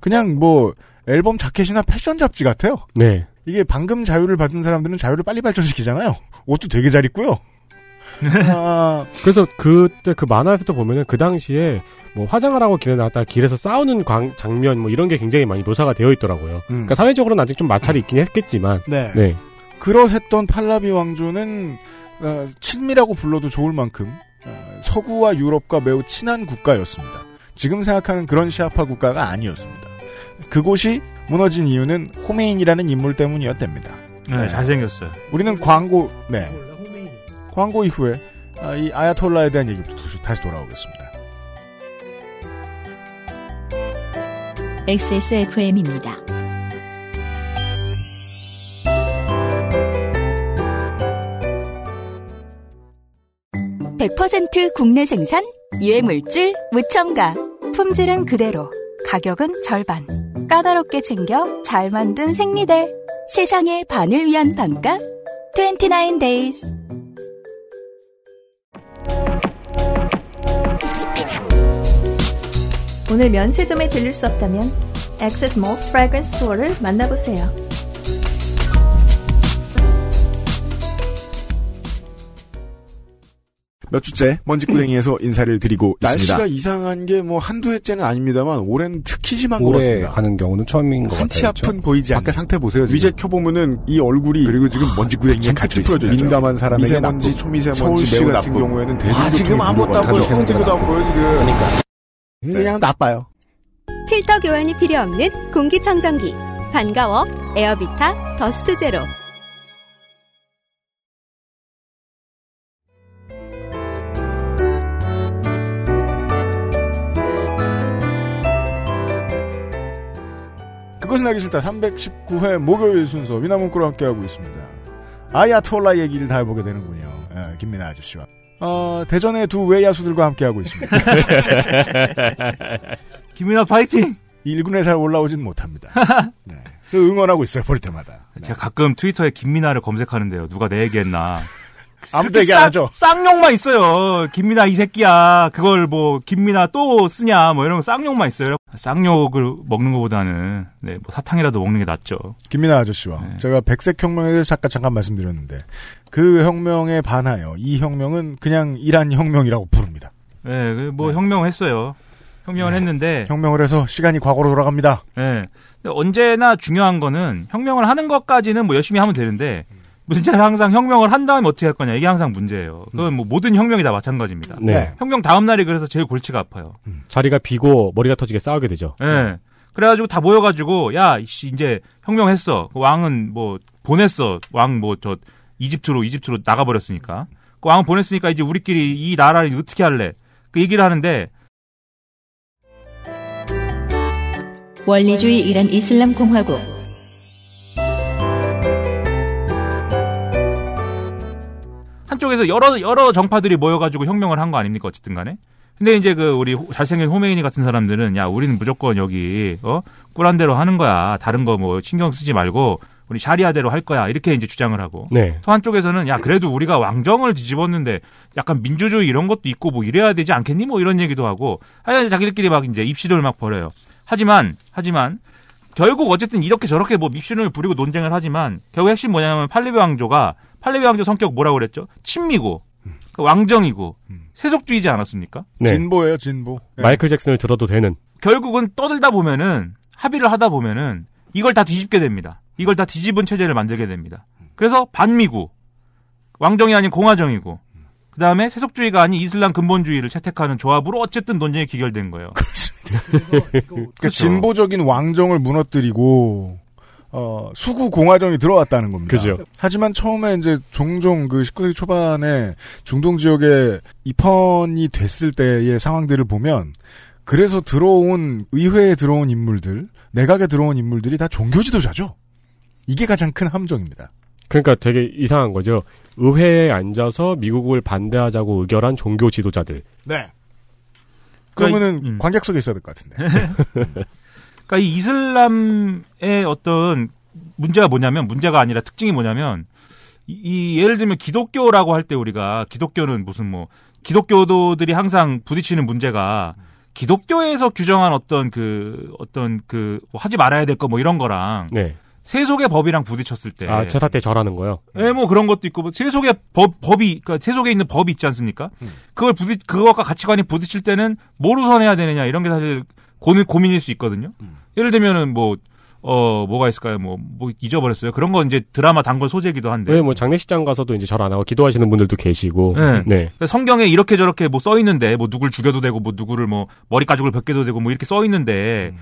그냥 뭐 앨범 자켓이나 패션 잡지 같아요. 네. 이게 방금 자유를 받은 사람들은 자유를 빨리 발전시키잖아요. 옷도 되게 잘 입고요. 아, 그래서 그때 그 만화에서도 보면은 그 당시에 뭐 화장을 하고 길에 나갔다가 길에서 싸우는 광- 장면 뭐 이런 게 굉장히 많이 묘사가 되어 있더라고요. 음. 그러니까 사회적으로는 아직 좀 마찰이 있긴 했겠지만, 네. 네. 그러했던 팔라비 왕조는 어, 친미라고 불러도 좋을 만큼 어, 서구와 유럽과 매우 친한 국가였습니다. 지금 생각하는 그런 시아파 국가가 아니었습니다. 그곳이 무너진 이유는 호메인이라는 인물 때문이었답니다. 네, 네. 잘생겼어요. 우리는 광고, 네. 광고 이후에 아, 이 아야톨라에 대한 얘기부터 다시 돌아오겠습니다. XSFM입니다. (100%) 국내 생산 유해물질 무첨가 품질은 그대로, 가격은 절반. 까다롭게 챙겨 잘 만든 생리대. 세상의 반을 위한 반가 29 days. 오늘 면세점에 들릴 수 없다면 액세스 모 프래그런스 스토어를 만나보세요. 몇 주째 먼지구덩이에서 인사를 드리고 있습니다. 날씨가 이상한 게 뭐 한두 해째는 아닙니다만 올해는 특히 심한 것 같습니다. 가는 경우는 처음인 것 한치 같아요. 앞은 보이지 않는. 밖에 상태 보세요. 지금. 위제 켜보면은 이 얼굴이 그리고 지금 먼지구덩이에 갇혀 풀어져 있습니다. 있어요. 민감한 사람에게 미세먼지, 나쁘고, 초미세먼지 서울시 같은 나쁘고. 경우에는 아, 대중교통이 지금 아무것도 안 보여. 형태도 안 보여, 지금. 그러니까. 그냥 나빠요. 필터 교환이 필요 없는 공기청정기. 반가워. 에어비타 더스트 제로. 그것은 알기 싫다 319회 목요일 순서 위나문구로 함께하고 있습니다. 아야톨라 얘기를 다 해보게 되는군요. 예, 김민아 아저씨와. 어, 대전의 두 외야수들과 함께하고 있습니다. 김민아 파이팅! 1군에 잘 올라오진 못합니다. 네. 저 응원하고 있어요, 볼 때마다. 제가 가끔 트위터에 김민아를 검색하는데요. 누가 내 얘기했나. 아무도 얘기 안 하죠. 쌍욕만 있어요. 김민아 이 새끼야. 그걸 뭐 김민아 또 쓰냐. 뭐 이런 거 쌍욕만 있어요. 쌍욕을 먹는 것보다는 네, 뭐 사탕이라도 먹는 게 낫죠. 김민아 아저씨와 네. 제가 백색 혁명에 대해서 잠깐 잠깐 말씀드렸는데 그 혁명에 반하여 이 혁명은 그냥 이란 혁명이라고 부릅니다. 네, 그뭐 혁명했어요. 혁명을 했는데 혁명을 해서 시간이 과거로 돌아갑니다. 네. 언제나 중요한 거는 혁명을 하는 것까지는 뭐 열심히 하면 되는데 문제는 항상 혁명을 한 다음에 어떻게 할 거냐 이게 항상 문제예요. 그건 뭐 모든 혁명이 다 마찬가지입니다. 네. 혁명 다음 날이 그래서 제일 골치가 아파요. 자리가 비고 머리가 터지게 싸우게 되죠. 예. 그래가지고 다 모여가지고 야 이씨 이제 혁명했어. 그 왕은 뭐 보냈어. 왕 뭐 저 이집트로 이집트로 나가버렸으니까. 그 왕 보냈으니까 이제 우리끼리 이 나라를 어떻게 할래? 그 얘기를 하는데 원리주의 이란 이슬람 공화국 한쪽에서 여러 여러 정파들이 모여가지고 혁명을 한 거 아닙니까 어쨌든 간에. 근데 이제 그 우리 호- 잘생긴 호메이니 같은 사람들은 야 우리는 무조건 여기 어 꿀한 대로 하는 거야. 다른 거 뭐 신경 쓰지 말고 우리 샤리아대로 할 거야. 이렇게 이제 주장을 하고. 네. 또 한쪽에서는 야 그래도 우리가 왕정을 뒤집었는데 약간 민주주의 이런 것도 있고 뭐 이래야 되지 않겠니 뭐 이런 얘기도 하고 하여간 자기들끼리 막 이제 입시를 막 벌여요. 하지만 하지만 결국 어쨌든 이렇게 저렇게 뭐 밉신을 부리고 논쟁을 하지만 결국 핵심 뭐냐면 팔레베 왕조가 팔레베 왕조 성격 뭐라고 그랬죠? 친미고 그 왕정이고 세속주의지 않았습니까? 네. 진보예요, 진보. 네. 마이클 잭슨을 들어도 되는. 결국은 떠들다 보면은 합의를 하다 보면은 이걸 다 뒤집게 됩니다. 이걸 다 뒤집은 체제를 만들게 됩니다. 그래서 반미구 왕정이 아닌 공화정이고 그 다음에 세속주의가 아닌 이슬람 근본주의를 채택하는 조합으로 어쨌든 논쟁이 기결된 거예요. 그러니까 진보적인 왕정을 무너뜨리고 어, 수구 공화정이 들어왔다는 겁니다. 그죠. 하지만 처음에 이제 종종 그 19세기 초반에 중동 지역에 입헌이 됐을 때의 상황들을 보면 그래서 들어온 의회에 들어온 인물들, 내각에 들어온 인물들이 다 종교 지도자죠. 이게 가장 큰 함정입니다. 그러니까 되게 이상한 거죠. 의회에 앉아서 미국을 반대하자고 의결한 종교 지도자들. 네. 그러면은 음. 관객석에 있어야 될 것 같은데. 그러니까 이 이슬람의 어떤 문제가 뭐냐면 문제가 아니라 특징이 뭐냐면 이, 이 예를 들면 기독교라고 할 때 우리가 기독교는 무슨 뭐 기독교도들이 항상 부딪히는 문제가 기독교에서 규정한 어떤 그 어떤 그 뭐 하지 말아야 될 거 뭐 이런 거랑 네. 세속의 법이랑 부딪혔을 때 아, 제사 때 절하는 거요? 예, 뭐 그런 것도 있고 뭐 세속의 법 법이 그러니까 세속에 있는 법이 있지 않습니까? 그걸 부딪 그것과 가치관이 부딪힐 때는 뭘 우선해야 되느냐 이런 게 사실 고민 고민일 수 있거든요. 예를 들면은 뭐 어, 뭐가 있을까요? 뭐, 뭐, 잊어버렸어요. 그런 건 이제 드라마 단골 소재이기도 한데. 왜뭐 장례식장 가서도 이제 절 안 하고 기도하시는 분들도 계시고. 네. 네. 성경에 이렇게 저렇게 뭐 써 있는데, 뭐 누굴 죽여도 되고, 뭐 누구를 뭐 머리 가죽을 벗겨도 되고, 뭐 이렇게 써 있는데,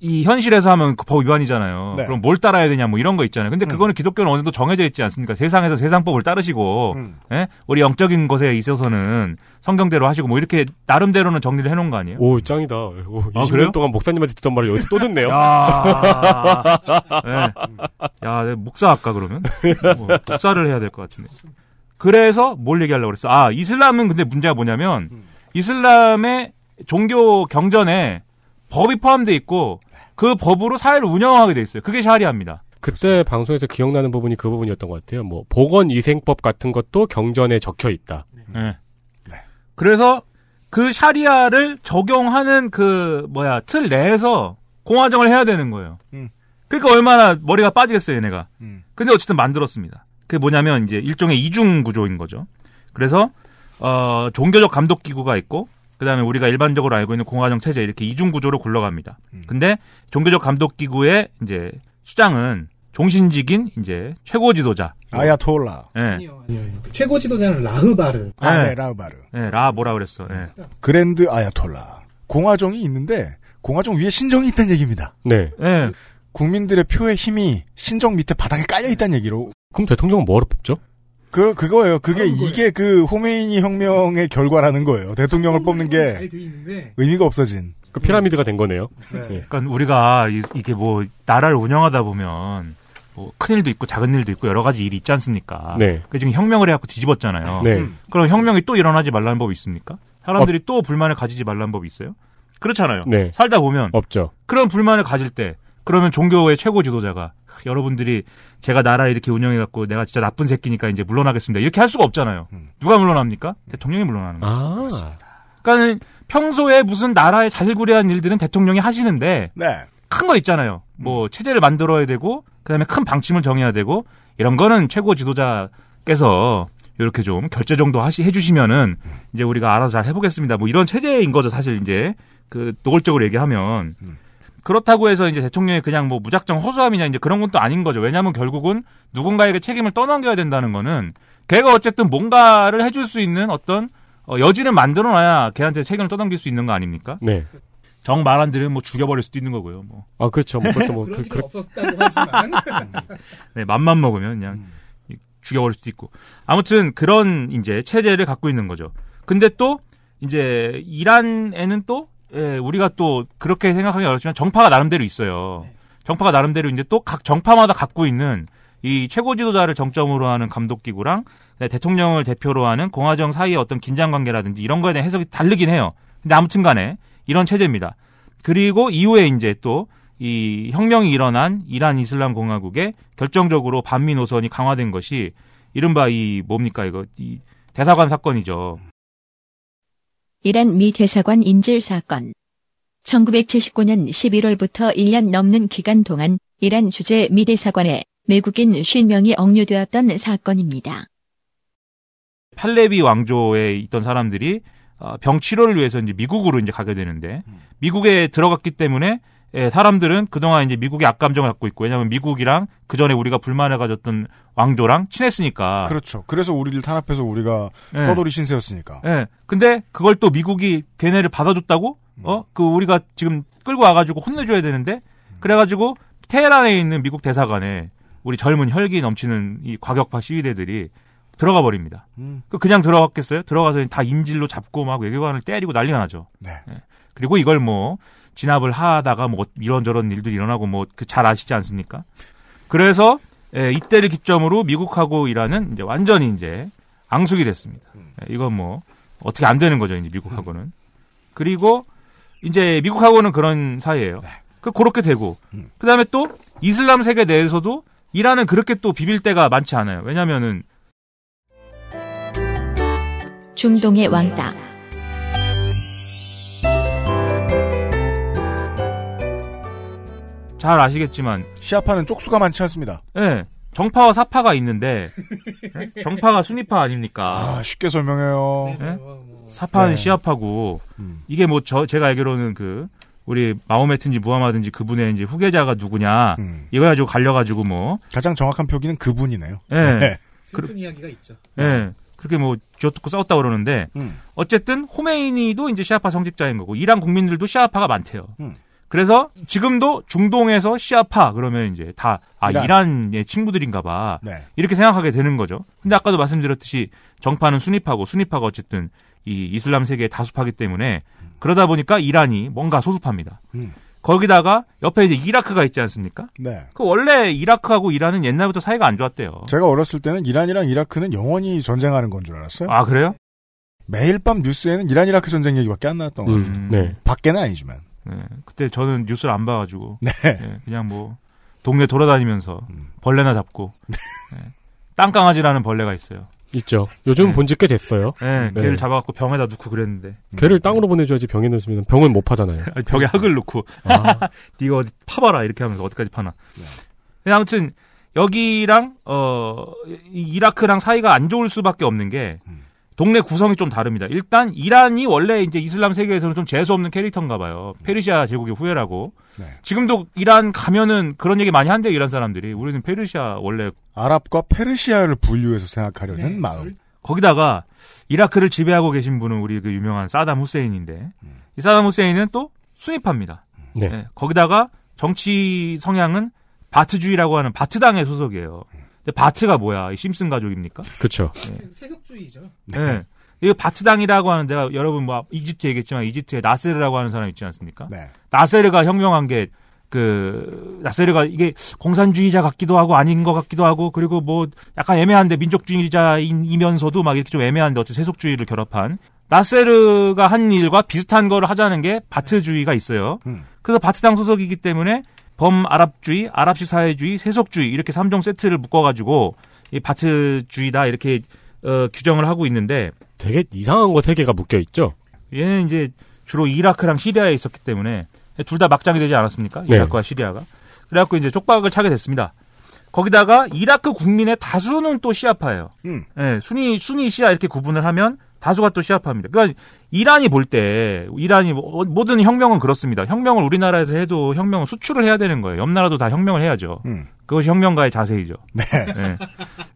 이 현실에서 하면 그법 위반이잖아요. 네. 그럼 뭘 따라야 되냐 뭐 이런 거 있잖아요. 근데 그거는 기독교는 어느 정도 정해져 있지 않습니까? 세상에서 세상법을 따르시고, 예? 우리 영적인 것에 있어서는 성경대로 하시고 뭐 이렇게 나름대로는 정리를 해놓은 거 아니에요? 오, 짱이다. 오, 아, 20년 그래요? 동안 목사님한테 듣던 말을 여기서 또 듣네요. 야, 네. 야, 목사 할까 그러면? 뭐, 목사를 해야 될 것 같은데. 그래서 뭘 얘기하려고 그랬어? 아, 이슬람은 근데 문제가 뭐냐면 이슬람의 종교 경전에 법이 포함되어 있고 그 법으로 사회를 운영하게 돼 있어요. 그게 샤리아입니다. 그때 방송에서 기억나는 부분이 그 부분이었던 것 같아요. 뭐 보건위생법 같은 것도 경전에 적혀 있다. 네. 그래서 그 샤리아를 적용하는 그 뭐야 틀 내에서 공화정을 해야 되는 거예요. 음. 그러니까 얼마나 머리가 빠지겠어요, 얘네가. 음. 근데 어쨌든 만들었습니다. 그게 뭐냐면 이제 일종의 이중 구조인 거죠. 그래서 어 종교적 감독 기구가 있고 그다음에 우리가 일반적으로 알고 있는 공화정 체제 이렇게 이중 구조로 굴러갑니다. 근데 종교적 감독 기구의 이제 수장은 종신직인 이제 최고 지도자. 아야톨라. 예. 아니요, 아니요. 그 최고 지도자는 라흐바르. 아, 네. 네, 라우바르. 예, 라 뭐라 그랬어. 예. 그랜드 아야톨라. 공화정이 있는데 공화정 위에 신정이 있다는 얘기입니다. 네. 예. 국민들의 표의 힘이 신정 밑에 바닥에 깔려 있다는 얘기로. 그럼 대통령은 뭐로 뽑죠? 그 그거예요. 그게 이게 그 호메이니 혁명의 결과라는 거예요. 대통령을 뽑는 게 의미가 없어진. 그 피라미드가 된 거네요. 네. 그러니까 우리가 이, 이게 뭐 나라를 운영하다 보면 뭐큰 일도 있고 작은 일도 있고 여러 가지 일이 있지 않습니까? 네. 그 지금 혁명을 해갖고 뒤집었잖아요. 네. 그럼 혁명이 또 일어나지 말라는 법이 있습니까? 사람들이 또 불만을 가지지 말라는 법이 있어요? 그렇잖아요. 네. 살다 보면 없죠. 그런 불만을 가질 때 그러면 종교의 최고 지도자가 "하, 여러분들이 제가 나라 이렇게 운영해갖고 내가 진짜 나쁜 새끼니까 이제 물러나겠습니다. 이렇게 할 수가 없잖아요. 누가 물러납니까? 대통령이 물러나는 거죠. 아. 그러니까 평소에 무슨 나라에 자질구레한 일들은 대통령이 하시는데 네. 큰거 있잖아요. 뭐 체제를 만들어야 되고 그다음에 큰 방침을 정해야 되고 이런 거는 최고 지도자께서 이렇게 좀 결제 정도 하시 해주시면은 이제 우리가 알아서 잘 해보겠습니다. 뭐 이런 체제인 거죠. 사실 이제 그 노골적으로 얘기하면 그렇다고 해서 이제 대통령이 그냥 뭐 무작정 허수아비냐 이제 그런 건 또 아닌 거죠. 왜냐하면 결국은 누군가에게 책임을 떠넘겨야 된다는 거는 걔가 어쨌든 뭔가를 해줄 수 있는 어떤 어, 여지를 만들어놔야 걔한테 책임을 떠넘길 수 있는 거 아닙니까? 네. 정말안 들으면 뭐 죽여버릴 수도 있는 거고요. 뭐. 아, 그렇죠. 뭐 그것도 뭐 그런 그, 일 그, 없었다고 하지만 네, 맘만 먹으면 그냥 죽여버릴 수도 있고. 아무튼 그런 이제 체제를 갖고 있는 거죠. 근데 또 이제 이란에는 또 예, 우리가 또 그렇게 생각하기 어렵지만 정파가 나름대로 있어요. 정파가 나름대로 이제 또 각 정파마다 갖고 있는 이 최고 지도자를 정점으로 하는 감독 기구랑 네, 대통령을 대표로 하는 공화정 사이의 어떤 긴장 관계라든지 이런 거에 대한 해석이 다르긴 해요. 근데 아무튼 간에 이런 체제입니다. 그리고 이후에 이제 또 이 혁명이 일어난 이란 이슬람 공화국의 결정적으로 반미 노선이 강화된 것이 이른바 이 뭡니까 이거 이 대사관 사건이죠. 이란 미 대사관 인질 사건. 1979년 11월부터 1년 넘는 기간 동안 이란 주재 미 대사관에 외국인 50명이 억류되었던 사건입니다. 팔레비 왕조에 있던 사람들이 어, 병 치료를 위해서 이제 미국으로 이제 가게 되는데 미국에 들어갔기 때문에 예, 사람들은 그동안 이제 미국의 악감정을 갖고 있고 왜냐하면 미국이랑 그 전에 우리가 불만을 가졌던 왕조랑 친했으니까. 그렇죠. 그래서 우리를 탄압해서 우리가 예. 떠돌이 신세였으니까. 예. 근데 그걸 또 미국이 걔네를 받아줬다고? 어? 그 우리가 지금 끌고 와가지고 혼내줘야 되는데 그래가지고 테헤란에 있는 미국 대사관에 우리 젊은 혈기 넘치는 이 과격파 시위대들이 들어가 버립니다. 음. 그 그냥 들어갔겠어요? 들어가서 다 인질로 잡고 막 외교관을 때리고 난리가 나죠. 네. 예. 그리고 이걸 뭐 진압을 하다가 뭐 이런저런 일들이 일어나고 뭐그잘 아시지 않습니까? 그래서 예, 이때를 기점으로 미국하고 이란은 이제 완전히 이제 앙숙이 됐습니다. 예, 이건 뭐 어떻게 안 되는 거죠, 이제 미국하고는. 그리고 이제 미국하고는 그런 사이예요. 그 그렇게 되고 그다음에 또 이슬람 세계 내에서도 이란은 그렇게 또 비빌 때가 많지 않아요. 왜냐면은 중동의 왕따. 잘 아시겠지만 시아파는 쪽수가 많지 않습니다. 예. 정파와 사파가 있는데 예? 정파가 순위파 아닙니까? 아, 쉽게 설명해요. 예? 사파는 네. 시아파고 이게 뭐 저 제가 알기로는 그 우리 마호메트인지 무하마든지 그분의 이제 후계자가 누구냐 이거 가지고 갈려가지고 뭐 가장 정확한 표기는 그분이네요. 예. 네. 슬픈 이야기가 있죠. 예. 그렇게 뭐 쥐어뜯고 싸웠다 그러는데 음. 어쨌든 호메이니도 이제 시아파 성직자인 거고 이란 국민들도 시아파가 많대요. 음. 그래서 지금도 중동에서 시아파 그러면 이제 다아 이란. 이란. 의 친구들인가 봐. 네. 이렇게 생각하게 되는 거죠. 근데 아까도 말씀드렸듯이 정파는 순위파고 순위파가 어쨌든 이 이슬람 세계에 다수파기 때문에 그러다 보니까 이란이 뭔가 소수파입니다. 음. 거기다가 옆에 이제 이라크가 있지 않습니까? 네. 그 원래 이라크하고 이란은 옛날부터 사이가 안 좋았대요. 제가 어렸을 때는 이란이랑 이라크는 영원히 전쟁하는 건 줄 알았어요. 아 그래요? 매일 밤 뉴스에는 이란 이라크 전쟁 얘기밖에 안 나왔던 것 음, 같아요. 네. 밖에는 아니지만. 네, 그때 저는 뉴스를 안 봐가지고 네. 예, 그냥 뭐 동네 돌아다니면서 음. 벌레나 잡고 네. 예, 땅강아지라는 벌레가 있어요. 있죠. 요즘 네. 본지 꽤 됐어요. 예, 네. 걔를 잡아갖고 병에다 넣고 그랬는데 걔를 땅으로 보내줘야지 병에 넣으면 병은 못 파잖아요. 아니, 벽에 학을 놓고 아. 네가 어디 파봐라 이렇게 하면서 어디까지 파나. 네. 아무튼 여기랑 어 이- 이라크랑 사이가 안 좋을 수밖에 없는 게 음. 동네 구성이 좀 다릅니다. 일단 이란이 원래 이제 이슬람 세계에서는 좀 재수 없는 캐릭터인가 봐요. 페르시아 제국의 후예라고. 네. 지금도 이란 가면은 그런 얘기 많이 한대요. 이란 사람들이. 우리는 페르시아 원래 아랍과 페르시아를 분류해서 생각하려는 마음. 거기다가 이라크를 지배하고 계신 분은 우리 그 유명한 사담 후세인인데 이 사담 후세인은 또 순위파입니다. 네. 예, 거기다가 정치 성향은 바트주의라고 하는 바트당의 소속이에요. 근데 바트가 뭐야? 이 심슨 가족입니까? 그렇죠. 세속주의죠. 네. 이거 바트당이라고 하는 데가 여러분 뭐 이집트 얘기했지만 이집트에 나세르라고 하는 사람 있지 않습니까? 네. 나세르가 혁명한 게 그 나세르가 이게 공산주의자 같기도 하고 아닌 것 같기도 하고 그리고 뭐 약간 애매한데 민족주의자이면서도 막 이렇게 좀 애매한데 어쨌든 세속주의를 결합한 나세르가 한 일과 비슷한 거를 하자는 게 바트주의가 있어요. 음. 그래서 바트당 소속이기 때문에 범아랍주의, 아랍식 사회주의, 세속주의 이렇게 3종 세트를 묶어가지고 이 바트주의다 이렇게 어, 규정을 하고 있는데 되게 이상한 거 세 개가 묶여 있죠. 얘는 이제 주로 이라크랑 시리아에 있었기 때문에 둘 다 막장이 되지 않았습니까? 네. 이라크와 시리아가. 그래갖고 이제 쪽박을 차게 됐습니다. 거기다가 이라크 국민의 다수는 또 시아파예요. 음. 예, 순위 순위 시아 이렇게 구분을 하면 다수가 또 시아파입니다. 그러니까 이란이 볼 때 이란이 뭐- 모든 혁명은 그렇습니다. 혁명을 우리나라에서 해도 혁명은 수출을 해야 되는 거예요. 옆 나라도 다 혁명을 해야죠. 음. 그것이 혁명가의 자세이죠. 네.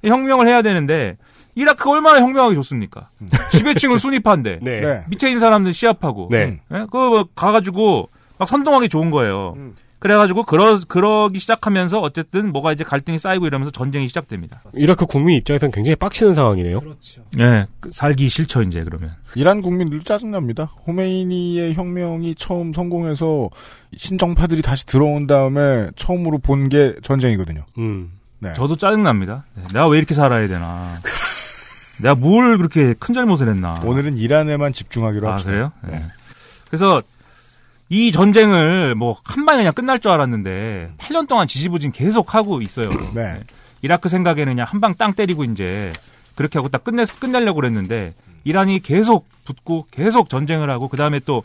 예. 혁명을 해야 되는데 이라크가 얼마나 혁명하기 좋습니까? 지배층은 순위파인데 네. 네. 밑에 있는 사람들 시아파고. 네. 예? 그거 뭐 가가지고 막 선동하기 좋은 거예요. 음. 그래가지고 그러 그러기 시작하면서 어쨌든 뭐가 이제 갈등이 쌓이고 이러면서 전쟁이 시작됩니다. 이라크 국민 입장에서는 굉장히 빡치는 상황이네요. 그렇죠. 예, 그 살기 싫죠 이제 그러면. 이란 국민들도 짜증납니다. 호메이니의 혁명이 처음 성공해서 신정파들이 다시 들어온 다음에 처음으로 본 게 전쟁이거든요. 음. 네. 저도 짜증 납니다. 네, 내가 왜 이렇게 살아야 되나? 내가 뭘 그렇게 큰 잘못을 했나? 오늘은 이란에만 집중하기로 아 합시다. 그래요? 네. 그래서 이 전쟁을 뭐 한 방에 그냥 끝날 줄 알았는데 8년 동안 지지부진 계속 하고 있어요. 네. 이라크 생각에는 그냥 한방 땅 때리고 이제 그렇게 하고 딱 끝내 끝내려고 그랬는데 이란이 계속 붙고 계속 전쟁을 하고 그 다음에 또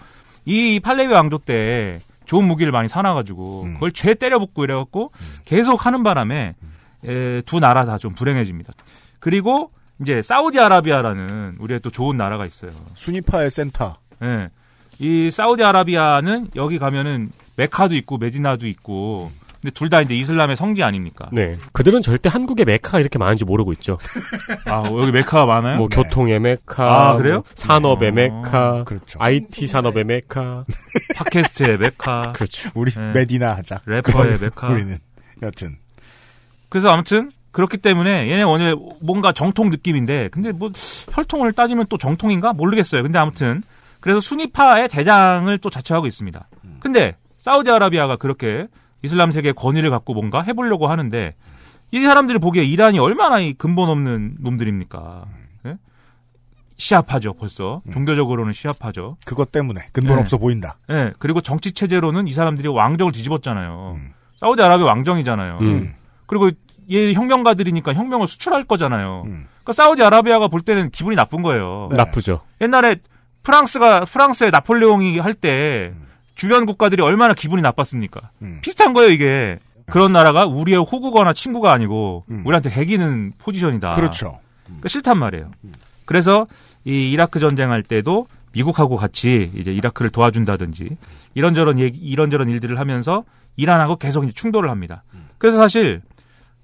이 팔레비 왕조 때 좋은 무기를 많이 사놔가지고 음. 그걸 죄 때려붓고 이래갖고 계속 하는 바람에 에, 두 나라 다 좀 불행해집니다. 그리고 이제 사우디아라비아라는 우리의 또 좋은 나라가 있어요. 수니파의 센터. 예. 이 사우디아라비아는 여기 가면은 메카도 있고 메디나도 있고 근데 둘 다 이제 이슬람의 성지 아닙니까? 네. 그들은 절대 한국에 메카가 이렇게 많은지 모르고 있죠. 아, 여기 메카가 많아요? 뭐 교통의 메카, 아, 그래요? 뭐 산업의 어, 메카, 그렇죠. IT 산업의 메카. 팟캐스트의 메카. 그렇죠. 우리 네. 메디나 하자. 래퍼의 메카. 우리는 여튼 그래서 아무튼 그렇기 때문에 얘네 오늘 뭔가 정통 느낌인데 근데 뭐 혈통을 따지면 또 정통인가 모르겠어요. 근데 아무튼 그래서 순위파의 대장을 또 자처하고 있습니다. 근데 사우디아라비아가 그렇게 이슬람 세계의 권위를 갖고 뭔가 해보려고 하는데 이 사람들이 보기에 이란이 얼마나 이 근본 없는 놈들입니까? 예? 시아파죠 벌써 종교적으로는 시아파죠. 그것 때문에 근본 네. 없어 보인다. 예, 그리고 정치 체제로는 이 사람들이 왕정을 뒤집었잖아요. 사우디아라비아 왕정이잖아요. 음. 그리고 얘 혁명가들이니까 혁명을 수출할 거잖아요. 그러니까 사우디아라비아가 볼 때는 기분이 나쁜 거예요. 나쁘죠. 옛날에 프랑스가 프랑스의 나폴레옹이 할 때 주변 국가들이 얼마나 기분이 나빴습니까? 비슷한 거예요 이게. 그런 나라가 우리의 호구거나 친구가 아니고 우리한테 해기는 포지션이다. 그렇죠. 그러니까 싫단 말이에요. 그래서 이 이라크 전쟁할 때도 미국하고 같이 이제 이라크를 도와준다든지 이런저런 얘기, 이런저런 일들을 하면서 이란하고 계속 이제 충돌을 합니다. 그래서 사실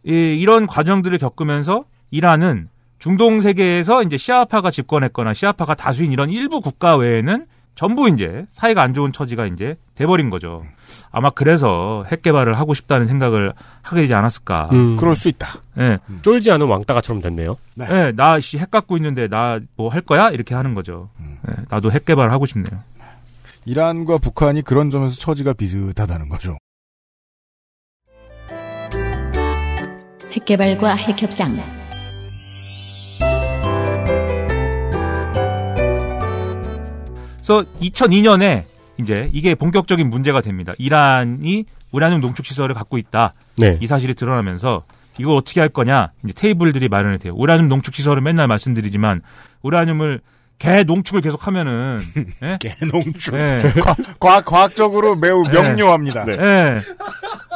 이, 이런 과정들을 겪으면서 이란은 중동 세계에서 이제 시아파가 집권했거나 시아파가 다수인 이런 일부 국가 외에는 전부 이제 사이가 안 좋은 처지가 이제 돼버린 거죠. 아마 그래서 핵 개발을 하고 싶다는 생각을 하게 되지 않았을까. 음. 그럴 수 있다. 예. 쫄지 않은 왕따가처럼 됐네요. 예, 나, 씨, 핵 갖고 있는데, 나, 뭐, 할 거야? 이렇게 하는 거죠. 예, 나도 핵 개발을 하고 싶네요. 이란과 북한이 그런 점에서 처지가 비슷하다는 거죠. 핵 개발과 핵 협상. 그래서 2002년에, 이제, 이게 본격적인 문제가 됩니다. 이란이 우라늄 농축 시설을 갖고 있다. 네. 이 사실이 드러나면서, 이걸 어떻게 할 거냐? 이제 테이블들이 마련이 돼요. 우라늄 농축 시설은 맨날 말씀드리지만, 우라늄을, 개 농축을 계속 하면은, 예? 개 농축. 예. 과, 과학, 과학적으로 매우 네. 명료합니다. 예.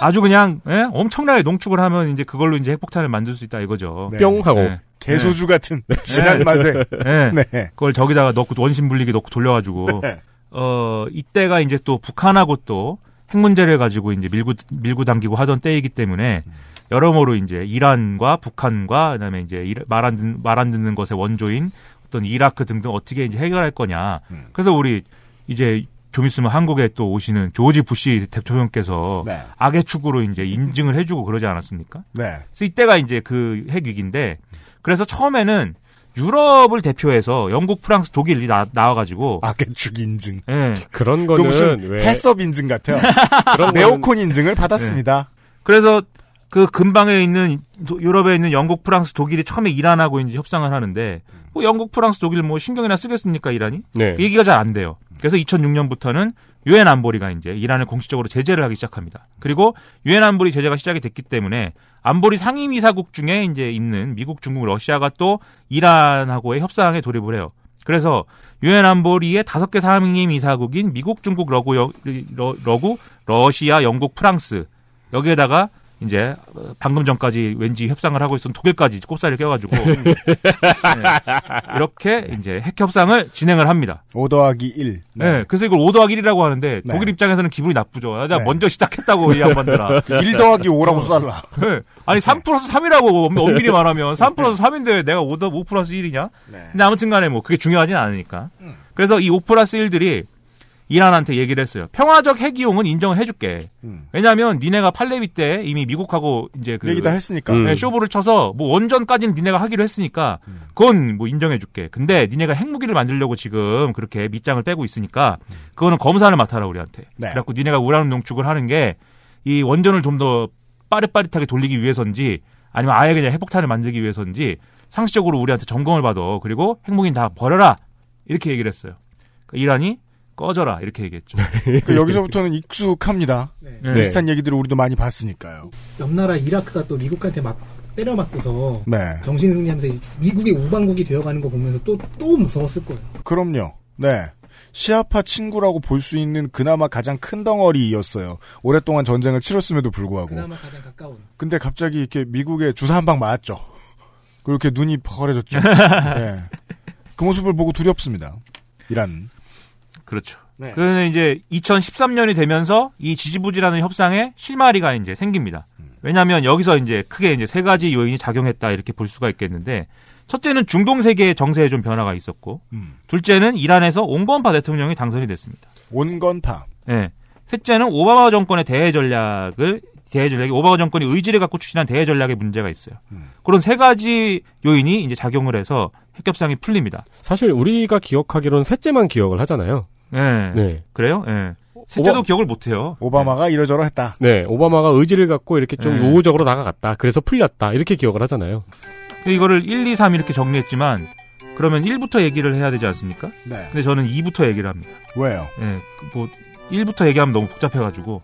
아주 그냥 예? 엄청나게 농축을 하면 이제 그걸로 이제 핵폭탄을 만들 수 있다 이거죠. 네. 뿅 하고. 예. 개소주 예. 같은 진한 맛에. 예. 네. 그걸 저기다가 넣고 원심 분리기 넣고 돌려가지고 네. 어 이때가 이제 또 북한하고 또 핵 문제를 가지고 이제 밀고 밀고 당기고 하던 때이기 때문에 여러모로 이제 이란과 북한과 그다음에 이제 말 안 듣는 말 안 듣는 것의 원조인 어떤 이라크 등등 어떻게 이제 해결할 거냐. 그래서 우리 이제 좀 있으면 한국에 또 오시는 조지 부시 대통령께서 네. 악의 축으로 이제 인증을 해주고 그러지 않았습니까? 네. 그래서 이때가 이제 그 핵위기인데 그래서 처음에는 유럽을 대표해서 영국, 프랑스, 독일이 나, 나와가지고 악의 축 인증. 예. 그런 그 거는 무슨 왜 해썹 인증 같아요. 그런 네오콘 인증을 받았습니다. 그래서 그 근방에 있는 도- 유럽에 있는 영국, 프랑스, 독일이 처음에 이란하고 이제 협상을 하는데 뭐 영국, 프랑스, 독일 뭐 신경이나 쓰겠습니까 이란이? 네. 그 얘기가 잘 안 돼요. 그래서 2006년부터는 유엔 안보리가 이제 이란을 공식적으로 제재를 하기 시작합니다. 그리고 유엔 안보리 제재가 시작이 됐기 때문에 안보리 상임이사국 중에 이제 있는 미국, 중국, 러시아가 또 이란하고의 협상에 돌입을 해요. 그래서 유엔 안보리의 다섯 개 상임이사국인 미국, 중국, 러구, 여- 러, 러구, 러시아, 영국, 프랑스 여기에다가 이제 어, 방금 전까지 왠지 협상을 하고 있었던 독일까지 꼽사리를 껴가지고 네. 이렇게 이제 핵 협상을 진행을 합니다. 5 더하기 1. 네. 그래서 이걸 5 더하기 1이라고 하는데 네. 독일 입장에서는 기분이 나쁘죠. 야, 내가 네. 먼저 시작했다고 이 양반들아. 1 더하기 5라고 써달라. 네. 아니 3 플러스 3이라고 엄밀히 말하면 3 플러스 3인데 내가 5, 더, 5 플러스 1이냐? 네. 근데 아무튼 간에 뭐 그게 중요하진 않으니까. 그래서 이 5 플러스 1들이 이란한테 얘기를 했어요. 평화적 핵 이용은 인정을 해줄게. 왜냐하면 니네가 팔레비 때 이미 미국하고 이제 그 얘기 다 했으니까. 네, 음. 쇼부를 쳐서 뭐 원전까지는 니네가 하기로 했으니까 그건 뭐 인정해줄게. 근데 니네가 핵무기를 만들려고 지금 그렇게 밑장을 빼고 있으니까 그거는 검사를 맡아라 우리한테. 네. 그래갖고 니네가 우라늄 농축을 하는 게 이 원전을 좀 더 빠릿빠릿하게 돌리기 위해서인지 아니면 아예 그냥 핵폭탄을 만들기 위해서인지 상식적으로 우리한테 점검을 받아. 그리고 핵무기는 다 버려라. 이렇게 얘기를 했어요. 그러니까 이란이 꺼져라 이렇게 얘기했죠. 그 여기서부터는 익숙합니다. 네. 비슷한 얘기들을 우리도 많이 봤으니까요. 옆 나라 이라크가 또 미국한테 막 때려 맞고서 네. 정신 승리하면서 미국의 우방국이 되어가는 거 보면서 또또 무서웠을 거예요. 그럼요. 네. 시아파 친구라고 볼 수 있는 그나마 가장 큰 덩어리였어요. 오랫동안 전쟁을 치렀음에도 불구하고. 그나마 가장 가까운. 근데 갑자기 이렇게 미국에 주사 한 방 맞았죠. 그렇게 눈이 펄해졌죠. 네. 그 모습을 보고 두렵습니다. 이란. 그렇죠. 네. 그는 이제 2013년이 되면서 이 지지부진하는 협상에 실마리가 이제 생깁니다. 왜냐하면 여기서 이제 크게 이제 세 가지 요인이 작용했다 이렇게 볼 수가 있겠는데 첫째는 중동 세계의 정세에 좀 변화가 있었고 둘째는 이란에서 온건파 대통령이 당선이 됐습니다. 온건파. 네. 셋째는 오바마 정권의 대외 전략을 대외 전략이 오바마 정권이 의지를 갖고 추진한 대외 전략에 문제가 있어요. 그런 세 가지 요인이 이제 작용을 해서 핵협상이 풀립니다. 사실 우리가 기억하기로는 셋째만 기억을 하잖아요. 네. 네. 그래요? 네. 셋째도 오바- 기억을 못 해요. 오바마가 이러저러 했다. 네, 오바마가 의지를 갖고 이렇게 좀 네. 우호적으로 나가갔다. 그래서 풀렸다. 이렇게 기억을 하잖아요. 근데 이거를 1, 2, 3 이렇게 정리했지만 그러면 1부터 얘기를 해야 되지 않습니까? 네. 근데 저는 2부터 얘기를 합니다. 왜요? 예, 그뭐 1부터 얘기하면 너무 복잡해가지고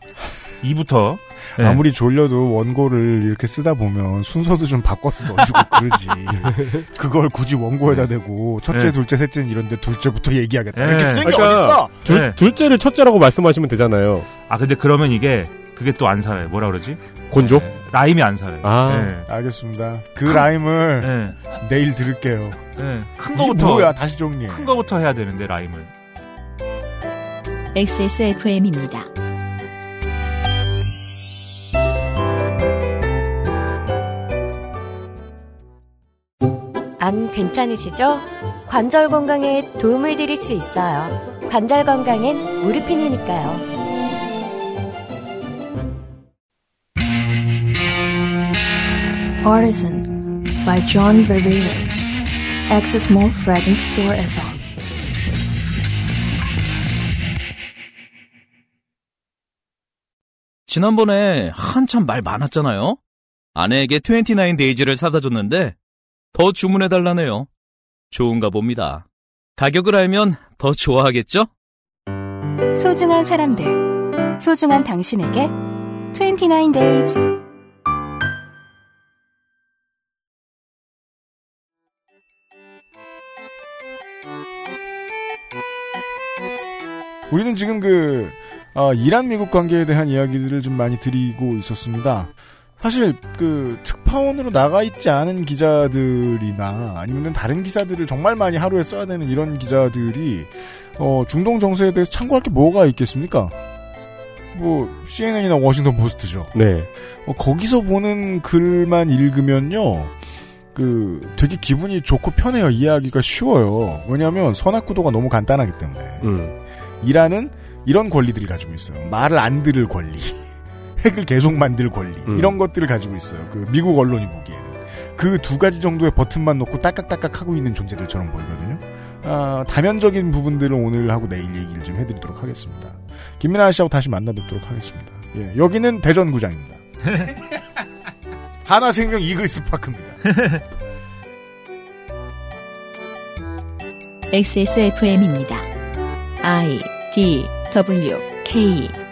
2부터 예. 아무리 졸려도 원고를 이렇게 쓰다 보면 순서도 좀 바꿔서 넣어주고 그러지. 그걸 굳이 원고에다 대고 첫째, 네. 둘째, 셋째는 이런데 둘째부터 얘기하겠다. 네. 이렇게 쓰는 게 그러니까 어딨어? 둘, 네. 둘째를 첫째라고 말씀하시면 되잖아요. 아 근데 그러면 이게 그게 또 안 살아요. 뭐라 그러지? 곤조? 예, 라임이 안 살아요. 아. 예. 알겠습니다. 그 라임을 예. 내일 들을게요. 예. 큰 거부터 뭐야? 다시 정리해. 큰 거부터 해야 되는데 라임을. XSFM입니다. 안 괜찮으시죠? 관절 건강에 도움을 드릴 수 있어요. 관절 건강엔 무르핀이니까요. Artisan by John Ververes. Access Mall Fragrance Store as on. 지난번에 한참 말 많았잖아요. 아내에게 29 데이즈를 사다 줬는데 더 주문해 달라네요. 좋은가 봅니다. 가격을 알면 더 좋아하겠죠? 소중한 사람들, 소중한 당신에게 29days. 우리는 지금 그 어, 이란 미국 관계에 대한 이야기들을 좀 많이 드리고 있었습니다. 사실 그 특파원으로 나가 있지 않은 기자들이나 아니면 다른 기사들을 정말 많이 하루에 써야 되는 이런 기자들이 어, 중동 정세에 대해서 참고할 게 뭐가 있겠습니까? 뭐 CNN이나 워싱턴 포스트죠. 네. 어, 거기서 보는 글만 읽으면요. 그 되게 기분이 좋고 편해요. 이해하기가 쉬워요. 왜냐하면 선악 구도가 너무 간단하기 때문에. 음. 이란은 이런 권리들을 가지고 있어요. 말을 안 들을 권리, 핵을 계속 만들 권리 음. 이런 것들을 가지고 있어요. 그 미국 언론이 보기에는 그 두 가지 정도의 버튼만 놓고 딸깍딸깍 하고 있는 존재들처럼 보이거든요. 아, 다면적인 부분들을 오늘 하고 내일 얘기를 좀 해드리도록 하겠습니다. 김민아 씨하고 다시 만나 뵙도록 하겠습니다. 예, 여기는 대전구장입니다. 하나생명 이글스 파크입니다. XSFM입니다. I D W K